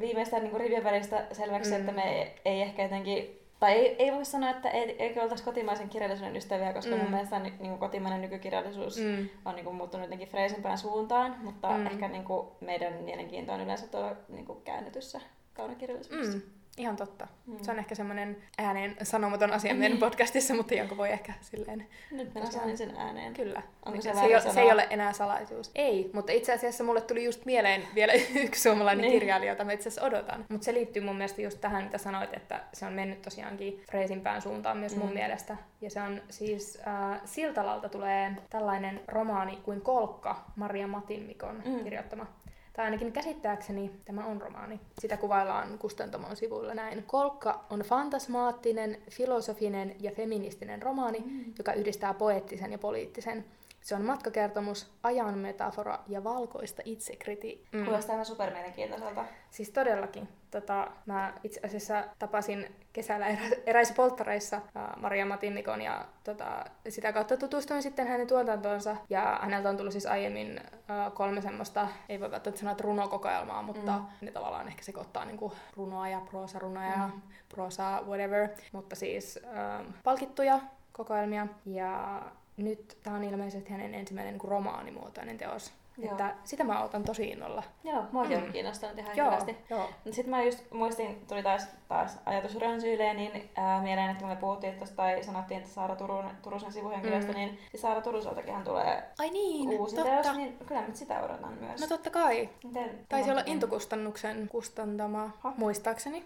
viimeistään niin rivien välistä selväksi, Mm. että me ei, ei ehkä jotenkin tai ei, ei voi sanoa, että ei, eikö oltaisi kotimaisen kirjallisuuden ystäviä, koska Mm. mun mielestä niin, niin kotimainen nykykirjallisuus mm. On niin kuin, muuttunut jotenkin freisimpään suuntaan, mutta Mm. mm. ehkä niin kuin, meidän mielenkiinto on yleensä tuolla niin kuin, käännetyssä kaunokirjallisuudessa. Mm. Ihan totta. Mm. Se on ehkä semmoinen ääneen sanomaton asia meidän Niin. podcastissa, mutta jonka voi ehkä silleen Nyt mä sain sen ääneen. Kyllä. Onko se, se se, ei, se ei ole enää salaisuus. Ei, mutta itse asiassa mulle tuli just mieleen vielä yksi suomalainen Niin. kirjailija, jota mä itse asiassa odotan. Mutta se liittyy mun mielestä just tähän, mitä sanoit, että se on mennyt tosiaankin freesimpään suuntaan myös mun Mm. mielestä. Ja se on siis, äh, Siltalalta tulee tällainen romaani kuin Kolkka, Maria Matinmikon Mm. kirjoittama. Tai ainakin käsittääkseni tämä on romaani. Sitä kuvaillaan Kustantamon sivuilla näin. Kolkka on fantasmaattinen, filosofinen ja feministinen romaani, mm. joka yhdistää poeettisen ja poliittisen. Se on matkakertomus, ajan metafora ja valkoista itsekriti. Mm. Kuulostaa ihan super mielenkiintoiselta. Siis todellakin. Tota, mä itse asiassa tapasin kesällä erä, eräissä polttareissa äh, Maria Matinnikon ja tota, sitä kautta tutustuin sitten hänen tuotantoonsa. Ja häneltä on tullut siis aiemmin äh, kolme semmoista, ei voi välttämättä sanoa että runokokoelmaa, mutta mm. ne tavallaan ehkä sekoittaa niinku runoa ja proosarunoa ja Mm. proosaa, whatever. Mutta siis äh, palkittuja kokoelmia. Ja nyt tämä on ilmeisesti hänen ensimmäinen niin romaanimuotoinen teos. Joo. Että sitä mä otan tosi innolla. Joo, muakin Mm. on kiinnostanut ihan Joo, hirveästi. joo. Sitten mä just muistin, tuli taas, taas ajatus rönsyilee, niin ää, mieleen, että kun me puhuttiin tuosta, tai sanottiin, että Saara Turun, Turusen sivuhenkilöstä, Mm. niin siis Saara Turuseltakinhan tulee Ai niin, uusi totta. teos, niin kyllä mä sitä odotan myös. No totta kai. Miten, Taisi olla Intokustannuksen kustantama, Ha? muistaakseni.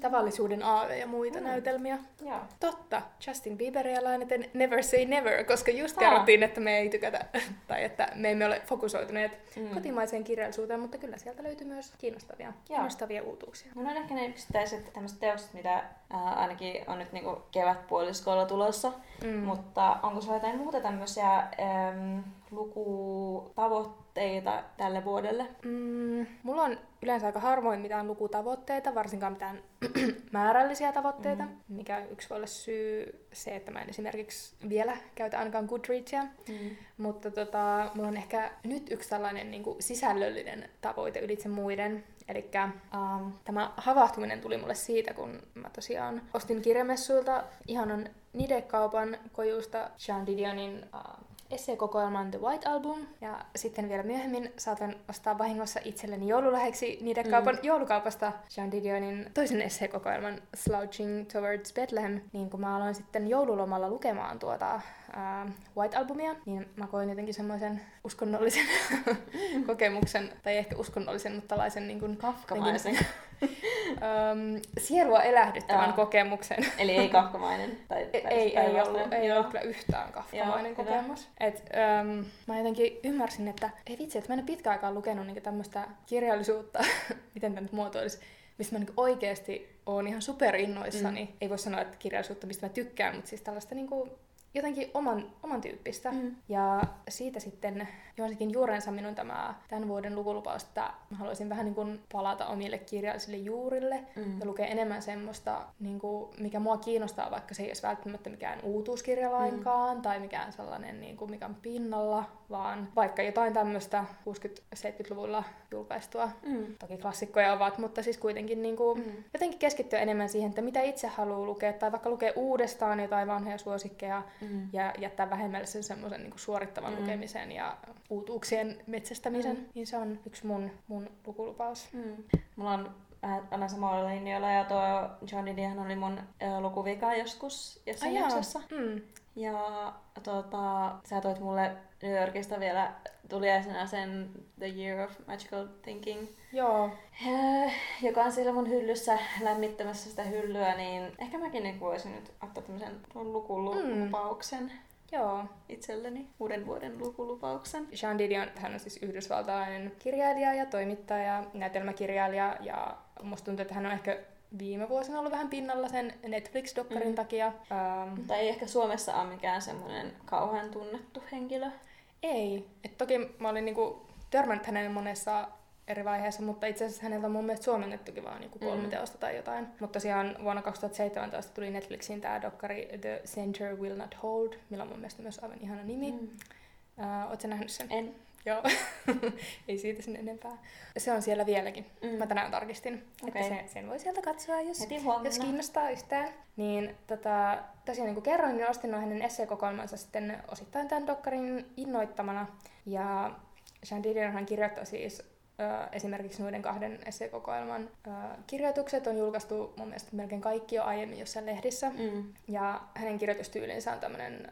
Tavallisuuden aave ja muita Mm. näytelmiä. Joo. Totta, Justin Bieberia lainaten Never Say Never, koska just Aa. kerrottiin, että me ei tykätä, tai että me emme ole fokusoituneet Mm. kotimaiseen kirjallisuuteen, mutta kyllä sieltä löytyy myös kiinnostavia, kiinnostavia uutuuksia. Mulla on ehkä ne yksittäiset tämmöiset teokset, mitä ää, ainakin on nyt niinku kevätpuoliskolla tulossa. Mm. Mutta onko sulla jotain muuta tämmöisiä äm, lukutavoitteita tälle vuodelle? Mm, mulla on yleensä aika harvoin mitään lukutavoitteita, varsinkaan mitään määrällisiä tavoitteita, Mm. mikä yksi voi olla syy se, että mä en esimerkiksi vielä käytä ainakaan Goodreadsia. Mm. Mutta tota, mulla on ehkä nyt yksi tällainen niin kuin sisällöllinen tavoite ylitse muiden. Eli um, tämä havahtuminen tuli mulle siitä, kun mä tosiaan ostin kirjamessuilta ihanan Nide-kaupan kojusta Jean Didionin uh, esseekokoelman The White Album. Ja sitten vielä myöhemmin saatan ostaa vahingossa itselleni joululäheksi Nide-kaupan mm. joulukaupasta Jean Didionin toisen esseekokoelman Slouching Towards Bethlehem. Niin kun mä aloin sitten joululomalla lukemaan tuota uh, White Albumia, niin mä koin jotenkin semmoisen uskonnollisen kokemuksen, tai ehkä uskonnollisen, mutta tällaisen niin kuin, Kafkamaisen. Um, sielua elähdyttävän Joo. kokemuksen. Eli ei kafkamainen. Tai, Ei, ei, ei, ollut, ei ollut kyllä yhtään kafkamainen Joo, kokemus. Et, um, mä jotenkin ymmärsin, että ei vitsi, että mä en ole pitkään aikaan lukenut niinku tämmöistä kirjallisuutta, miten tämä nyt muotoilisi, mistä mä niinku oikeasti oon ihan superinnoissani. Mm. Ei voi sanoa, että kirjallisuutta, mistä mä tykkään, mutta siis tällaista niinku jotenkin oman, oman tyyppistä. Mm. Ja siitä sitten juonsikin juurensa minun tämä tämän vuoden lukulupaus, että mä haluaisin vähän niin kuin palata omille kirjallisille juurille Mm. ja lukea enemmän semmoista, niin kuin, mikä mua kiinnostaa, vaikka se ei olisi välttämättä mikään uutuuskirja lainkaan mm. tai mikään sellainen, niin kuin, mikä on pinnalla, vaan vaikka jotain tämmöistä 60-70-luvulla julkaistua. Mm. Toki klassikkoja ovat, mutta siis kuitenkin niin kuin, Mm. jotenkin keskittyä enemmän siihen, että mitä itse haluaa lukea, tai vaikka lukea uudestaan jotain vanhoja suosikkeja, Mm. ja jättää vähemmälle sen semmoisen niin suorittavan Mm. mm. lukemisen ja uutuuksien metsästämisen, Mm. niin se on yksi mun, mun lukulupaus. Mm. Mulla on vähän aina samalla linjoilla ja tuo John Didion oli mun ö, lukuvika joskus jossain Ai jaksossa. Mm. Ja tota, sä toit mulle New Yorkista vielä tuliaisena sen The Year of Magical Thinking, Joo. eh, joka on siellä mun hyllyssä lämmittämässä sitä hyllyä, niin ehkä mäkin niin voisin nyt ottaa tämmöisen lukulupauksen Joo. itselleni, uuden vuoden lukulupauksen. Jean Didion, hän on siis yhdysvaltalainen kirjailija ja toimittaja, näytelmäkirjailija ja musta tuntuu, että hän on ehkä viime vuosina ollut vähän pinnalla sen Netflix-dokkarin Mm. takia. Ähm, Mutta ei ehkä Suomessa ole mikään semmoinen kauhean tunnettu henkilö. ei. Et toki mä olin niinku törmännyt häneen monessa eri vaiheessa, mutta itse asiassa häneltä on mun mielestä suomennettukin vaan niinku kolme Mm. teosta tai jotain. Mutta tosiaan vuonna 2017 tuli Netflixiin tämä dokkari The Center Will Not Hold, millä on mun mielestä myös aivan ihana nimi. Mm. Uh, Oletko nähnyt sen? En. Joo. Ei siitä sen enempää. Se on siellä vieläkin. Mm. Mä tänään tarkistin, Okei. että se, sen voi sieltä katsoa, jos, jos kiinnostaa yhtään. Niin tota, tosiaan niin kuin kerroin, niin ostin noin hänen esseekokoelmansa sitten osittain tämän dokkarin innoittamana. Ja Jean Didionhan kirjoittaa siis esimerkiksi noiden kahden esseekokoelman kirjoitukset on julkaistu mun mielestä melkein kaikki jo aiemmin jossain lehdissä. Mm. Ja hänen kirjoitustyylinsä on tämmöinen,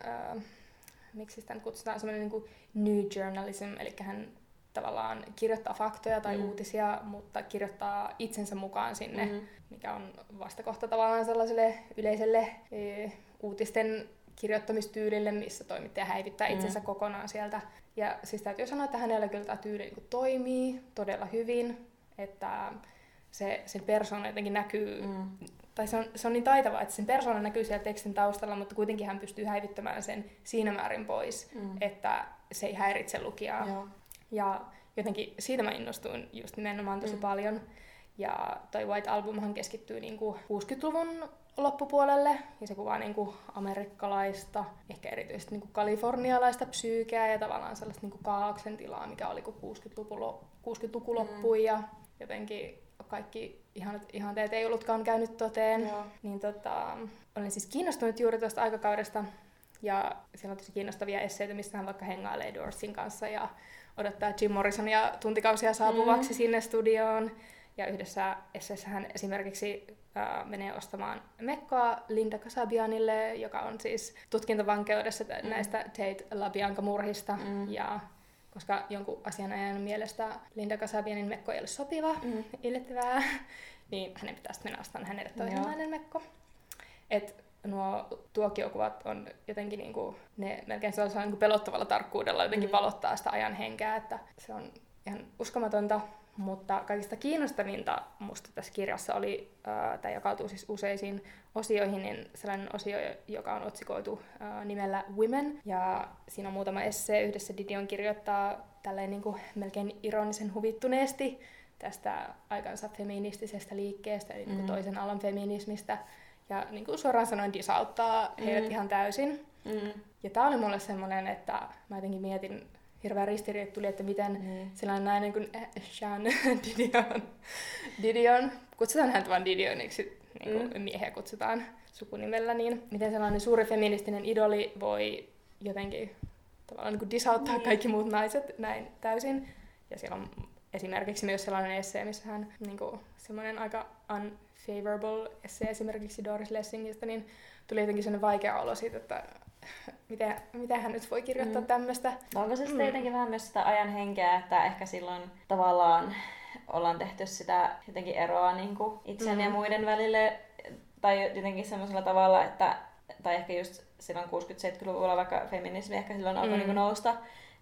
miksi sitä kutsutaan, semmoinen niin new journalism, eli hän tavallaan kirjoittaa faktoja tai Mm. uutisia, mutta kirjoittaa itsensä mukaan sinne, mm. mikä on vastakohta tavallaan sellaiselle yleiselle e, uutisten kirjoittamistyylille, missä toimittaja häivittää Mm. itsensä kokonaan sieltä. Ja siis täytyy sanoa, että hänellä kyllä tämä tyyli niin toimii todella hyvin, että se, sen persoona jotenkin näkyy Mm. tai se on, se on niin taitava, että sen persoona näkyy siellä tekstin taustalla, mutta kuitenkin hän pystyy häivittämään sen siinä määrin pois, Mm. että se ei häiritse lukijaa. Joo. Ja jotenkin siitä mä innostuin just nimenomaan tosi Mm. mm. paljon. Ja toi White Albumhan keskittyy niinku 60-luvun loppupuolelle, ja se kuvaa niinku amerikkalaista, ehkä erityisesti niinku kalifornialaista psyykeä ja tavallaan sellaista niinku kaauksen tilaa, mikä oli kun 60-luku, lo- 60-luku loppui ja jotenkin kaikki ihanat ihanteet ei ollutkaan käynyt toteen. Joo. Niin tota, olen siis kiinnostunut juuri tuosta aikakaudesta. Ja siellä on tosi kiinnostavia esseitä, missä hän vaikka hengailee Dorsin kanssa ja odottaa Jim Morrisonia tuntikausia saapuvaksi mm. sinne studioon. Ja yhdessä esseessä hän esimerkiksi äh, menee ostamaan mekkoa Linda Kasabianille, joka on siis tutkintavankeudessa mm. näistä Tate LaBianca-murhista. Mm. Ja koska jonkun asianajan mielestä Linda Kasabianin mekko ei ole sopiva, mm. yllättävää, niin hänen pitäisi mennä ostamaan hänelle toisenlainen mekko. Et nuo tuokiokuvat on jotenkin niinku, ne melkein sellaisella niinku pelottavalla tarkkuudella jotenkin mm. valottaa sitä ajan henkeä, että se on ihan uskomatonta. Mutta kaikista kiinnostavinta musta tässä kirjassa oli, äh, tai jakautuu siis useisiin osioihin, niin sellainen osio, joka on otsikoitu äh, nimellä Women. Ja siinä on muutama essee. Yhdessä Didion kirjoittaa tälleen niin kuin melkein ironisen huvittuneesti tästä aikansa feministisestä liikkeestä, eli niin mm. toisen alan feminismistä. Ja niin kuin suoraan sanoen disauttaa heidät mm. ihan täysin. Mm. Ja tämä oli mulle semmoinen, että mä jotenkin mietin hirveä ristiriita tuli, että miten mm. sellainen nainen kuin Shan Didion, Didion, kutsutaan häntä vain Didioniksi, niin kuin mm. miehiä kutsutaan sukunimellä, niin miten sellainen suuri feministinen idoli voi jotenkin tavallaan niin kuin disauttaa mm. kaikki muut naiset näin täysin. Ja siellä on esimerkiksi myös sellainen essee, missä hän niin kuin, semmoinen aika unfavorable essee esimerkiksi Doris Lessingistä, niin tuli jotenkin sellainen vaikea olo siitä, että miten, miten hän nyt voi kirjoittaa mm. tämmöistä. Onko se sitten mm. jotenkin vähän myös sitä ajan henkeä, että ehkä silloin tavallaan ollaan tehty sitä jotenkin eroa niin kuin itsen mm. ja muiden välille, tai jotenkin semmoisella tavalla, että, tai ehkä just silloin 60-70-luvulla, vaikka feminismi ehkä silloin alkoi mm. niin nousta,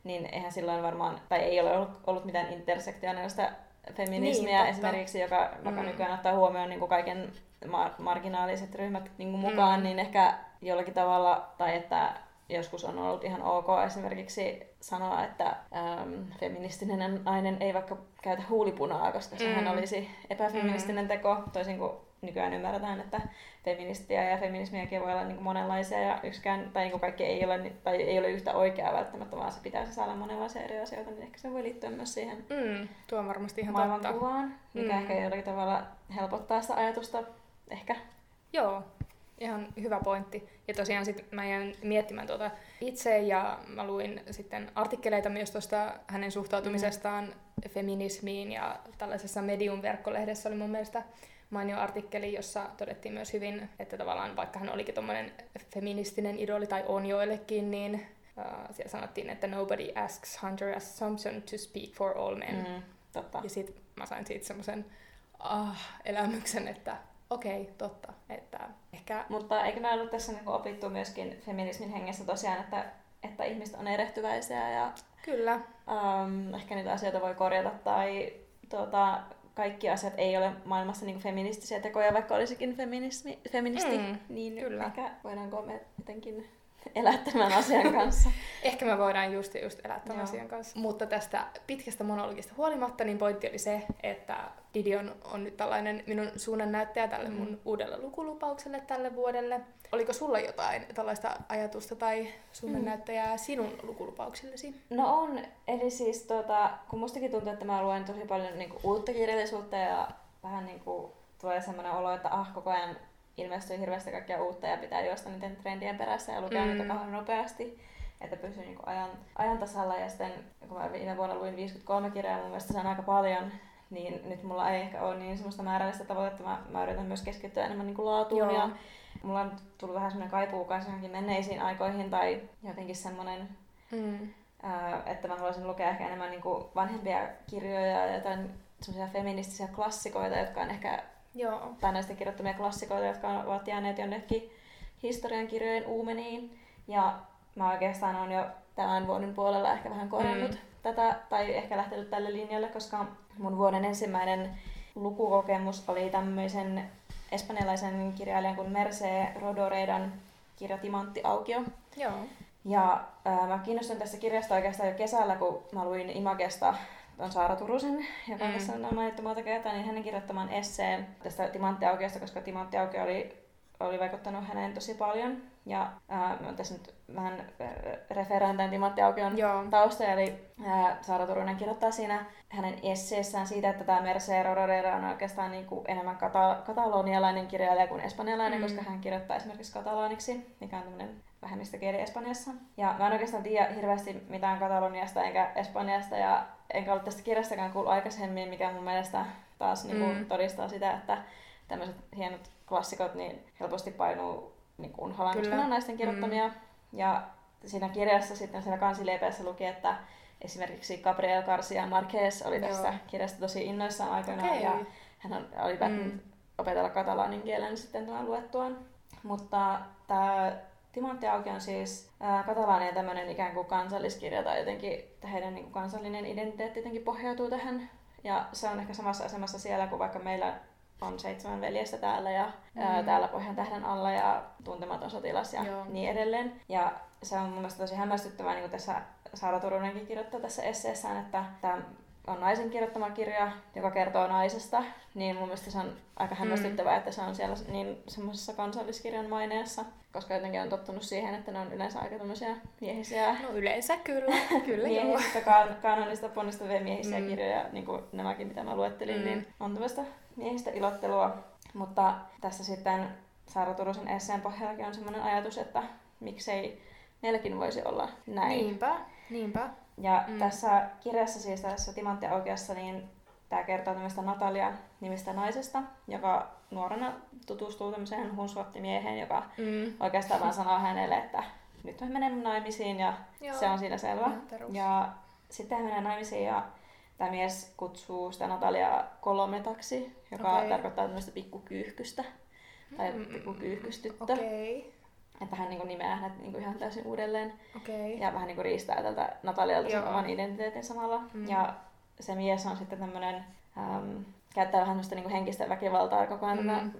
niin eihän silloin varmaan, tai ei ole ollut, ollut mitään intersektionaalista feminismiä niin, esimerkiksi, joka vaikka mm. nykyään ottaa huomioon niin kuin kaiken mar- marginaaliset ryhmät niin kuin mukaan, mm. niin ehkä jollakin tavalla, tai että joskus on ollut ihan ok esimerkiksi sanoa, että äm, feministinen nainen ei vaikka käytä huulipunaa, koska sehän mm. olisi epäfeministinen mm. teko, toisin kuin nykyään ymmärretään, että feministiä ja feminismiäkin voi olla niin kuin monenlaisia ja yksikään, tai niin kuin kaikki ei ole, tai ei ole yhtä oikeaa välttämättä, vaan se pitäisi saada monenlaisia eri asioita, niin ehkä se voi liittyä myös siihen mm, tuo on varmasti ihan maailmankuvaan, mikä mm. ehkä jollakin tavalla helpottaa sitä ajatusta ehkä. Joo, ihan hyvä pointti. Ja tosiaan sit mä jäin miettimään tuota itse ja mä luin sitten artikkeleita myös tuosta hänen suhtautumisestaan mm. feminismiin ja tällaisessa Medium-verkkolehdessä oli mun mielestä mainio artikkeli, jossa todettiin myös hyvin, että tavallaan vaikka hän olikin tuommoinen feministinen idoli tai on joillekin, niin uh, siellä sanottiin, että nobody asks Hunter Assumption to speak for all men. Mm, totta. Ja sitten mä sain siitä semmoisen ah, elämyksen, että okei, okay, totta. Että ehkä... Mutta eikö me ollut tässä niin opittu myöskin feminismin hengessä tosiaan, että, että ihmiset on erehtyväisiä ja Kyllä. Um, ehkä niitä asioita voi korjata tai tuota, kaikki asiat ei ole maailmassa niin feministisiä tekoja, vaikka olisikin feminismi, feministi, mm, niin kyllä. ehkä voidaanko me jotenkin elää tämän asian kanssa. Ehkä me voidaan just, just elää tämän asian kanssa. Mutta tästä pitkästä monologista huolimatta, niin pointti oli se, että Didion on nyt tällainen minun suunnannäyttäjä tälle mm. mun uudelle lukulupaukselle tälle vuodelle. Oliko sulla jotain tällaista ajatusta tai suunnannäyttäjää mm. sinun lukulupauksillesi? No on. Eli siis tota, kun mustakin tuntuu, että mä luen tosi paljon niinku uutta kirjallisuutta ja vähän niinku tulee semmoinen olo, että ah, koko ajan ilmestyy hirveästi kaikkea uutta ja pitää juosta niiden trendien perässä ja lukea mm. niitä kauhean nopeasti, että pysyy niinku ajan, ajan tasalla. Ja sitten kun mä viime vuonna luin 53 kirjaa, mun mielestä se on aika paljon, niin nyt mulla ei ehkä ole niin semmoista määrällistä tavoitetta. Mä, mä yritän myös keskittyä enemmän niinku laatuun Joo. ja mulla on tullut vähän semmoinen kaipuu kanssa menneisiin aikoihin tai jotenkin semmoinen, mm. ää, että mä haluaisin lukea ehkä enemmän niinku vanhempia kirjoja ja jotain semmoisia feministisiä klassikoita, jotka on ehkä Joo. tai näistä kirjoittamia klassikoita, jotka ovat jääneet jonnekin historiankirjojen uumeniin. Ja mä oikeastaan olen jo tämän vuoden puolella ehkä vähän korjannut mm. tätä, tai ehkä lähtenyt tälle linjalle, koska mun vuoden ensimmäinen lukukokemus oli tämmöisen espanjalaisen kirjailijan kuin Merce Rodoredan kirja Timantti Aukio. Joo. Ja äh, mä kiinnostuin tästä kirjasta oikeastaan jo kesällä, kun mä luin Imagesta on Saara Turusen, joka mm. tässä on mainittu monta kertaa, niin hänen kirjoittamaan esseen tästä Timanttiaukiosta, koska Timanttiaukio oli, oli vaikuttanut häneen tosi paljon. Ja mä tässä nyt vähän referoin tämän Timanttiaukion tausta, eli ää, Saara Turunen kirjoittaa siinä hänen esseessään siitä, että tämä Mercero Rodera on oikeastaan niin kuin enemmän kata- katalonialainen kirjailija kuin espanjalainen, mm. koska hän kirjoittaa esimerkiksi kataloniksi, mikä on tämmöinen vähemmistökieli Espanjassa. Ja mä en oikeastaan tiedä hirveästi mitään Kataloniasta enkä Espanjasta ja enkä ollut tästä kirjastakaan kuullut aikaisemmin, mikä mun mielestä taas niin kuin, mm. todistaa sitä, että tämmöiset hienot klassikot niin helposti painuu niin kuin naisten kirjoittamia. Mm. Ja siinä kirjassa sitten siellä kansileipeessä luki, että esimerkiksi Gabriel Garcia Marquez oli tästä Joo. kirjasta tosi innoissaan aikoinaan okay. ja hän oli päättänyt mm. opetella katalaanin kielen sitten tämän luettuaan. Mutta tämä Timantti Auki on siis äh, katalaanien tämmöinen ikään kuin kansalliskirja tai jotenkin heidän niin kuin kansallinen identiteetti jotenkin pohjautuu tähän. Ja se on ehkä samassa asemassa siellä kuin vaikka meillä on seitsemän veljestä täällä ja mm. ää, täällä Pohjan tähden alla ja tuntematon sotilas ja Joo. niin edelleen. Ja se on mun mielestä tosi hämmästyttävää, niin kuin tässä Saara Turunenkin kirjoittaa tässä esseessään, että tämä on naisen kirjoittama kirja, joka kertoo naisesta, niin mun mielestä se on aika mm. hämmästyttävää, mm. että se on siellä niin semmoisessa kansalliskirjan maineessa, koska jotenkin on tottunut siihen, että ne on yleensä aika tämmöisiä miehisiä. No yleensä kyllä, kyllä miehistä, kan- kanonista ponnistavia miehisiä mm. kirjoja, niin kuin nämäkin mitä mä luettelin, mm. niin on tämmöistä miehistä ilottelua. Mutta tässä sitten Saara Turusen esseen pohjallakin on semmoinen ajatus, että miksei meilläkin voisi olla näin. Niinpä, niinpä. Ja mm. tässä kirjassa, siis tässä Timantti Aukeassa, niin tämä kertoo tämmöistä Natalia nimistä naisesta, joka nuorena tutustuu tämmöiseen hunsvottimieheen, joka mm. oikeastaan vaan sanoo hänelle, että nyt me menemme naimisiin ja Joo. se on siinä selvä. Ja sitten hän menee naimisiin ja tämä mies kutsuu sitä Nataliaa kolometaksi, joka okay. tarkoittaa tämmöistä pikkukyyhkystä. Tai mm. pikkukyyhkystyttö. Okay. Että hän niin nimeää hänet niin ihan täysin uudelleen. Okay. Ja vähän niin riistää tältä Natalialta sen oman identiteetin samalla. Mm. Ja se mies on sitten tämmöinen, ähm, käyttää vähän niin henkistä väkivaltaa koko ajan mm.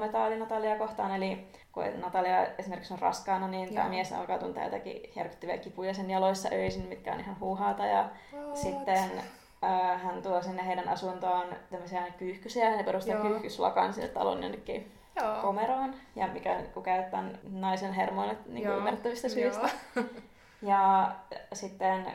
tätä Natalia kohtaan. Eli kun Natalia esimerkiksi on raskaana, niin tämä mies alkaa tuntea jotakin järkyttäviä kipuja sen jaloissa öisin, mitkä on ihan huuhaata. Ja What? sitten äh, hän tuo sinne heidän asuntoon tämmöisiä kyyhkysiä. He perustaa kyyhkyslakan sinne talon jonnekin Joo. komeroon, ja mikä kun käyttää naisen hermoille niin ymmärrettävistä syistä. ja sitten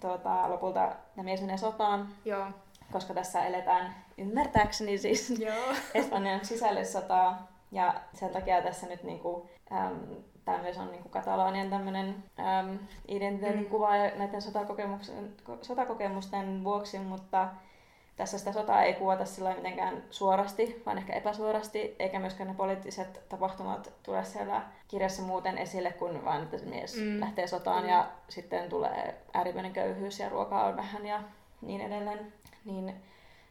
tuota, lopulta ne mies menee sotaan, Joo. koska tässä eletään ymmärtääkseni siis Joo. Espanjan sisällissotaa. Ja sen takia tässä nyt niinku, äm, tämä myös on niinku Katalonian tämmöinen äm, identiteetin mm. kuva näiden sotakokemusten, sotakokemusten vuoksi, mutta tässä sitä sotaa ei kuvata sillä mitenkään suorasti, vaan ehkä epäsuorasti, eikä myöskään ne poliittiset tapahtumat tule siellä kirjassa muuten esille, kun vain että se mies mm. lähtee sotaan mm. ja sitten tulee äärimmäinen köyhyys ja ruokaa on vähän ja niin edelleen. Niin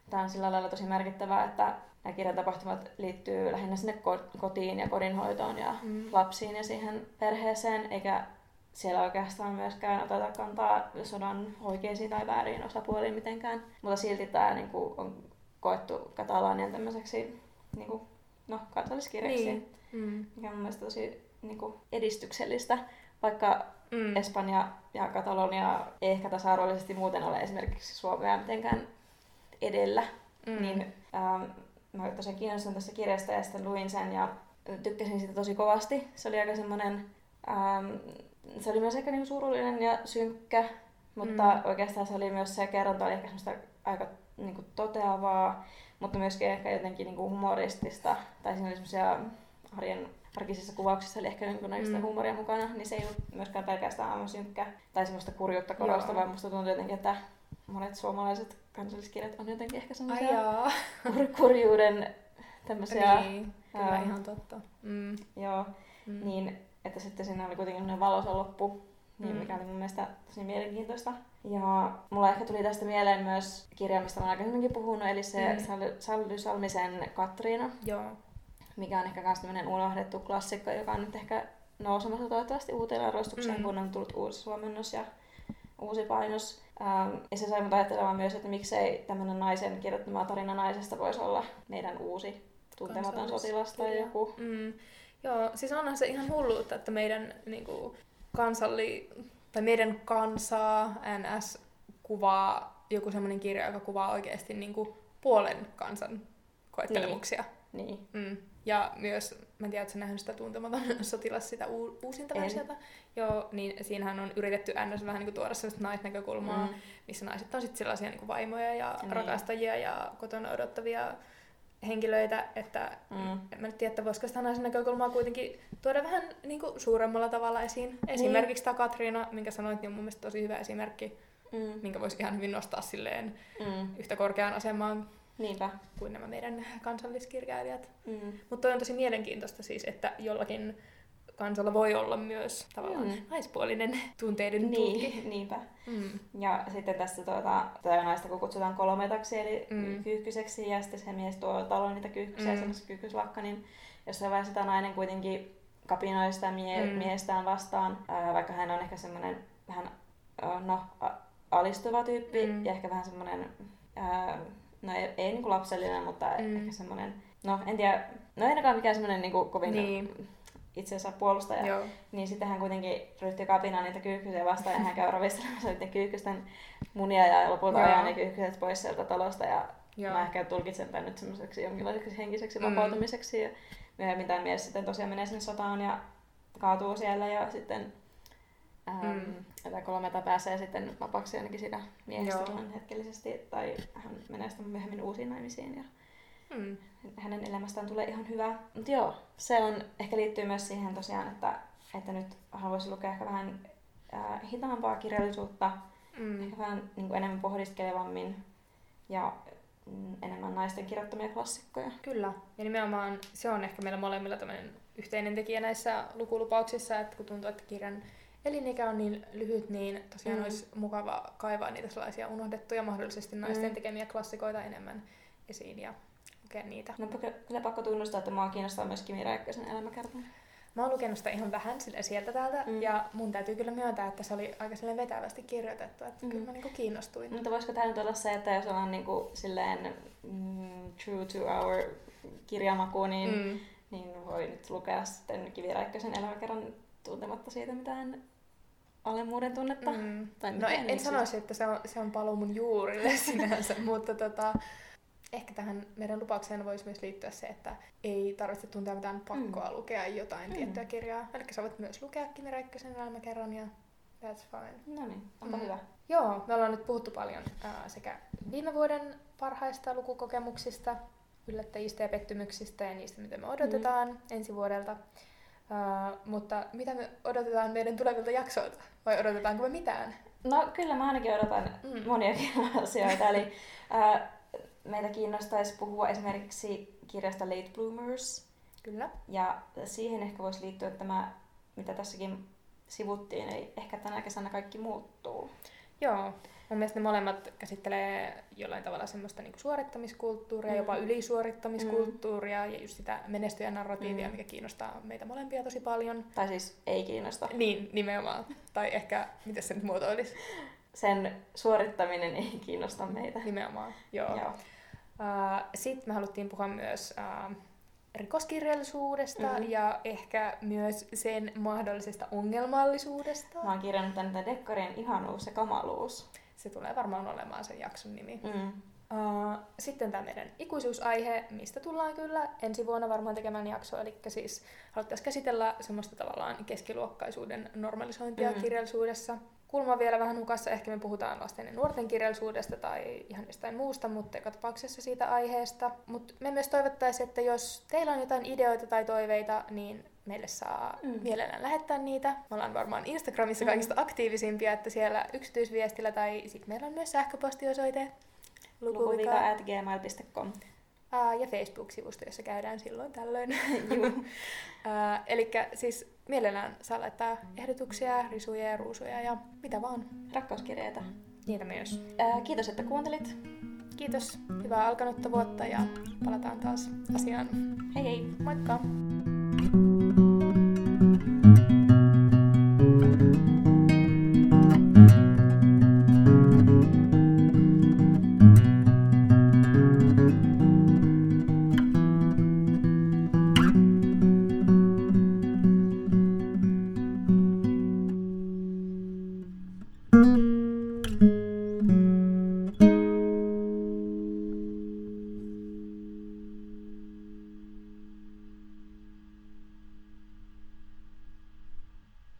tämä on sillä lailla tosi merkittävää, että nämä kirjan tapahtumat liittyy lähinnä sinne kotiin ja kodinhoitoon ja mm. lapsiin ja siihen perheeseen, eikä siellä oikeastaan myöskään oteta kantaa sodan oikeisiin tai väärin osapuoliin mitenkään. Mutta silti tämä niin kuin, on koettu Katalanian tämmöiseksi niin kuin, no, kansalliskirjaksi, niin. mm. mikä on mun mielestä tosi niin kuin, edistyksellistä. Vaikka mm. Espanja ja Katalonia ei ehkä tasa-arvoisesti muuten ole esimerkiksi Suomea mitenkään edellä, mm. niin ähm, mä tosiaan kiinnostuin tästä kirjasta ja sitten luin sen ja tykkäsin sitä tosi kovasti. Se oli aika semmoinen ähm, se oli myös ehkä niinku surullinen ja synkkä, mutta mm. oikeastaan se oli myös se kerronta oli ehkä semmoista aika niinku toteavaa, mutta myöskin ehkä jotenkin niinku humoristista. Tai siinä oli semmoisia arjen arkisissa kuvauksissa oli ehkä jonkinlaista mm. huumoria mukana, niin se ei ollut myöskään pelkästään aivan synkkä tai semmoista kurjuutta korostavaa. Musta tuntuu jotenkin, että monet suomalaiset kansalliskirjat on jotenkin ehkä semmoisia kur- kurjuuden tämmöisiä... Niin, kyllä ää, ihan totta. Mm. Joo, mm. niin että sitten siinä oli kuitenkin valoisa loppu, niin mm. mikä oli mun mielestä tosi mielenkiintoista. Ja mulla ehkä tuli tästä mieleen myös kirja, mistä olen aikaisemminkin puhunut, eli se mm. Sally Salmisen Katriina. Joo. Mikä on ehkä myös tämmöinen unohdettu klassikko, joka on nyt ehkä nousemassa toivottavasti uuteen arvostukseen, mm. kun on tullut uusi suomennos ja uusi painos. Ähm, ja se sai mut ajattelemaan myös, että miksei tämmöinen naisen kirjoittama tarina naisesta voisi olla meidän uusi tuntematon sotilas tai joku. Mm. Joo, siis onhan se ihan hulluutta, että meidän niin kuin, kansalli, tai meidän kansaa NS kuvaa joku semmoinen kirja, joka kuvaa oikeasti niin kuin, puolen kansan koettelemuksia. Niin. niin. Mm. Ja myös, mä en tiedä, että sä nähnyt sitä tuntematon sotilas, sitä u- uusinta en. versiota. Joo, niin siinähän on yritetty NS vähän niin kuin, tuoda sellaista naisnäkökulmaa, mm. missä naiset on sitten sellaisia niin kuin vaimoja ja niin. rakastajia ja kotona odottavia henkilöitä, että Mm. en mä nyt tiedä, että voisiko sitä naisen näkökulmaa kuitenkin tuoda vähän niin kuin, suuremmalla tavalla esiin. Niin. Esimerkiksi tämä Katriina, minkä sanoit, niin on mun mielestä tosi hyvä esimerkki, Mm. minkä voisi ihan hyvin nostaa silleen Mm. yhtä korkeaan asemaan Niinpä. kuin nämä meidän kansalliskirjailijat. Mm. Mutta on tosi mielenkiintoista siis, että jollakin kansalla voi olla myös tavallaan Mm. naispuolinen tunteiden. Niin, niinpä. Mm. Ja sitten tässä tuota, tätä naista kun kutsutaan kolmetaksi eli Mm. kyyhkyseksi ja sitten se mies tuo taloon niitä kyyhkysiä, Mm. mm. se kyyhkyslakka, niin jossain vaiheessa tämä nainen kuitenkin kapinoi sitä mie- Mm. miestään vastaan, ää, vaikka hän on ehkä semmoinen vähän no, a- alistuva tyyppi Mm. ja ehkä vähän semmoinen, no ei, ei niinku lapsellinen, mutta Mm. ehkä semmoinen, no en tiedä, no ei ainakaan mikään semmoinen niinku kovin Niin. Itsensä puolustaja. Joo. Niin sitten hän kuitenkin ryhtyi kapinaan niitä kyyhkysiä vastaan ja hän käy ravistelemassa niiden kyyhkysten munia ja lopulta Joo. ajaa ne kyyhkyset pois sieltä talosta ja Joo. mä ehkä tulkitsen tämän nyt semmoiseksi jonkinlaiseksi henkiseksi Mm. vapautumiseksi ja myöhemmin tämä mies sitten tosiaan menee sinne sotaan ja kaatuu siellä ja sitten ähm, Mm. kolmeta pääsee sitten vapaaksi ainakin siitä miehestä hetkellisesti tai hän menee sitten myöhemmin uusiin naimisiin ja Mm. hänen elämästään tulee ihan hyvä. Mutta joo, se on, ehkä liittyy myös siihen tosiaan, että, että nyt haluaisin lukea ehkä vähän ää, hitaampaa kirjallisuutta, Mm. ehkä vähän niin kuin enemmän pohdiskelevammin ja mm, enemmän naisten kirjoittamia klassikkoja. Kyllä. Ja nimenomaan se on ehkä meillä molemmilla tämmöinen yhteinen tekijä näissä lukulupauksissa, että kun tuntuu, että kirjan elinikä on niin lyhyt, niin tosiaan. Mm. olisi mukava kaivaa niitä sellaisia unohdettuja, mahdollisesti naisten Mm. tekemiä klassikoita enemmän esiin ja lukea niitä. No kyllä pakko tunnustaa, että mua kiinnostaa myös Kimi Räikkösen elämäkerta. Mä oon lukenut sitä ihan vähän sille sieltä täältä, mm. Ja mun täytyy kyllä myöntää, että se oli aika silleen vetävästi kirjoitettu, että mm. Kyllä mä niinku kiinnostuin. Mutta voisiko tämä nyt olla se, että jos ollaan niinku silleen mm, true to our kirjamaku, niin, mm. Niin voi nyt lukea sitten Kivi Räikkösen elämäkerran tuntematta siitä mitään alemmuuden tunnetta. Mm. Tai No en, en sanoisi, että se on, se on paluu mun juurille sinänsä, mutta tota, ehkä tähän meidän lupaukseen voisi myös liittyä se, että ei tarvitse tuntea mitään pakkoa mm. lukea jotain Mm. tiettyä kirjaa. Eli sä voit myös lukea Kimi Räikkösen elämäkerran ja that's fine. No niin, onpa Mm. hyvä. Joo, me ollaan nyt puhuttu paljon ää, sekä viime vuoden parhaista lukukokemuksista, yllättäjistä ja pettymyksistä ja niistä, mitä me odotetaan mm. ensi vuodelta. Ää, mutta mitä me odotetaan meidän tulevilta jaksoilta? Vai odotetaanko me mitään? No kyllä mä ainakin odotan Mm. mm. moniakin asioita. Eli ää, meitä kiinnostaisi puhua esimerkiksi kirjasta Late Bloomers. Kyllä. Ja siihen ehkä voisi liittyä tämä, mitä tässäkin sivuttiin, eli ehkä tänä kesänä kaikki muuttuu. Joo, mun mielestä ne molemmat käsittelee jollain tavalla semmoista niinku suorittamiskulttuuria, mm. Jopa ylisuorittamiskulttuuria mm. ja just sitä menestyjän narratiivia. Mm. mikä kiinnostaa meitä molempia tosi paljon. Tai siis ei kiinnosta. Niin, nimenomaan. tai ehkä, miten se nyt muotoilisi? Sen suorittaminen ei kiinnosta meitä. Nimenomaan, joo. Joo. Uh, Sitten me haluttiin puhua myös uh, rikoskirjallisuudesta Mhm. ja ehkä myös sen mahdollisesta ongelmallisuudesta. Mä oon kirjannut tänne dekkarien ihanuus ja kamaluus. Se tulee varmaan olemaan sen jakson nimi. Mm. Uh, sitten tämä meidän ikuisuusaihe, mistä tullaan kyllä ensi vuonna varmaan tekemään jakso, eli siis haluttaisiin käsitellä semmoista tavallaan keskiluokkaisuuden normalisointia. Mm. kirjallisuudessa. Kulma vielä vähän hukassa, ehkä me puhutaan lasten ja nuorten kirjallisuudesta tai ihan jostain muusta, mutta joka tapauksessa siitä aiheesta. Mutta me myös toivottaisiin, että jos teillä on jotain ideoita tai toiveita, niin meille saa mm. Mm. mielellään lähettää niitä. Me ollaan varmaan Instagramissa Mm. kaikista aktiivisimpia, että siellä yksityisviestillä tai sitten meillä on myös sähköpostiosoite Lukuvika at gmail.com. Ää, ja Facebook-sivusto, jossa käydään silloin tällöin. Eli siis mielellään saa laittaa ehdotuksia, risuja ja ruusuja ja mitä vaan. Rakkauskirjeitä. Niitä myös. Ää, kiitos, että kuuntelit. Kiitos, hyvää alkanutta vuotta ja palataan taas asiaan. Hei hei! Moikka!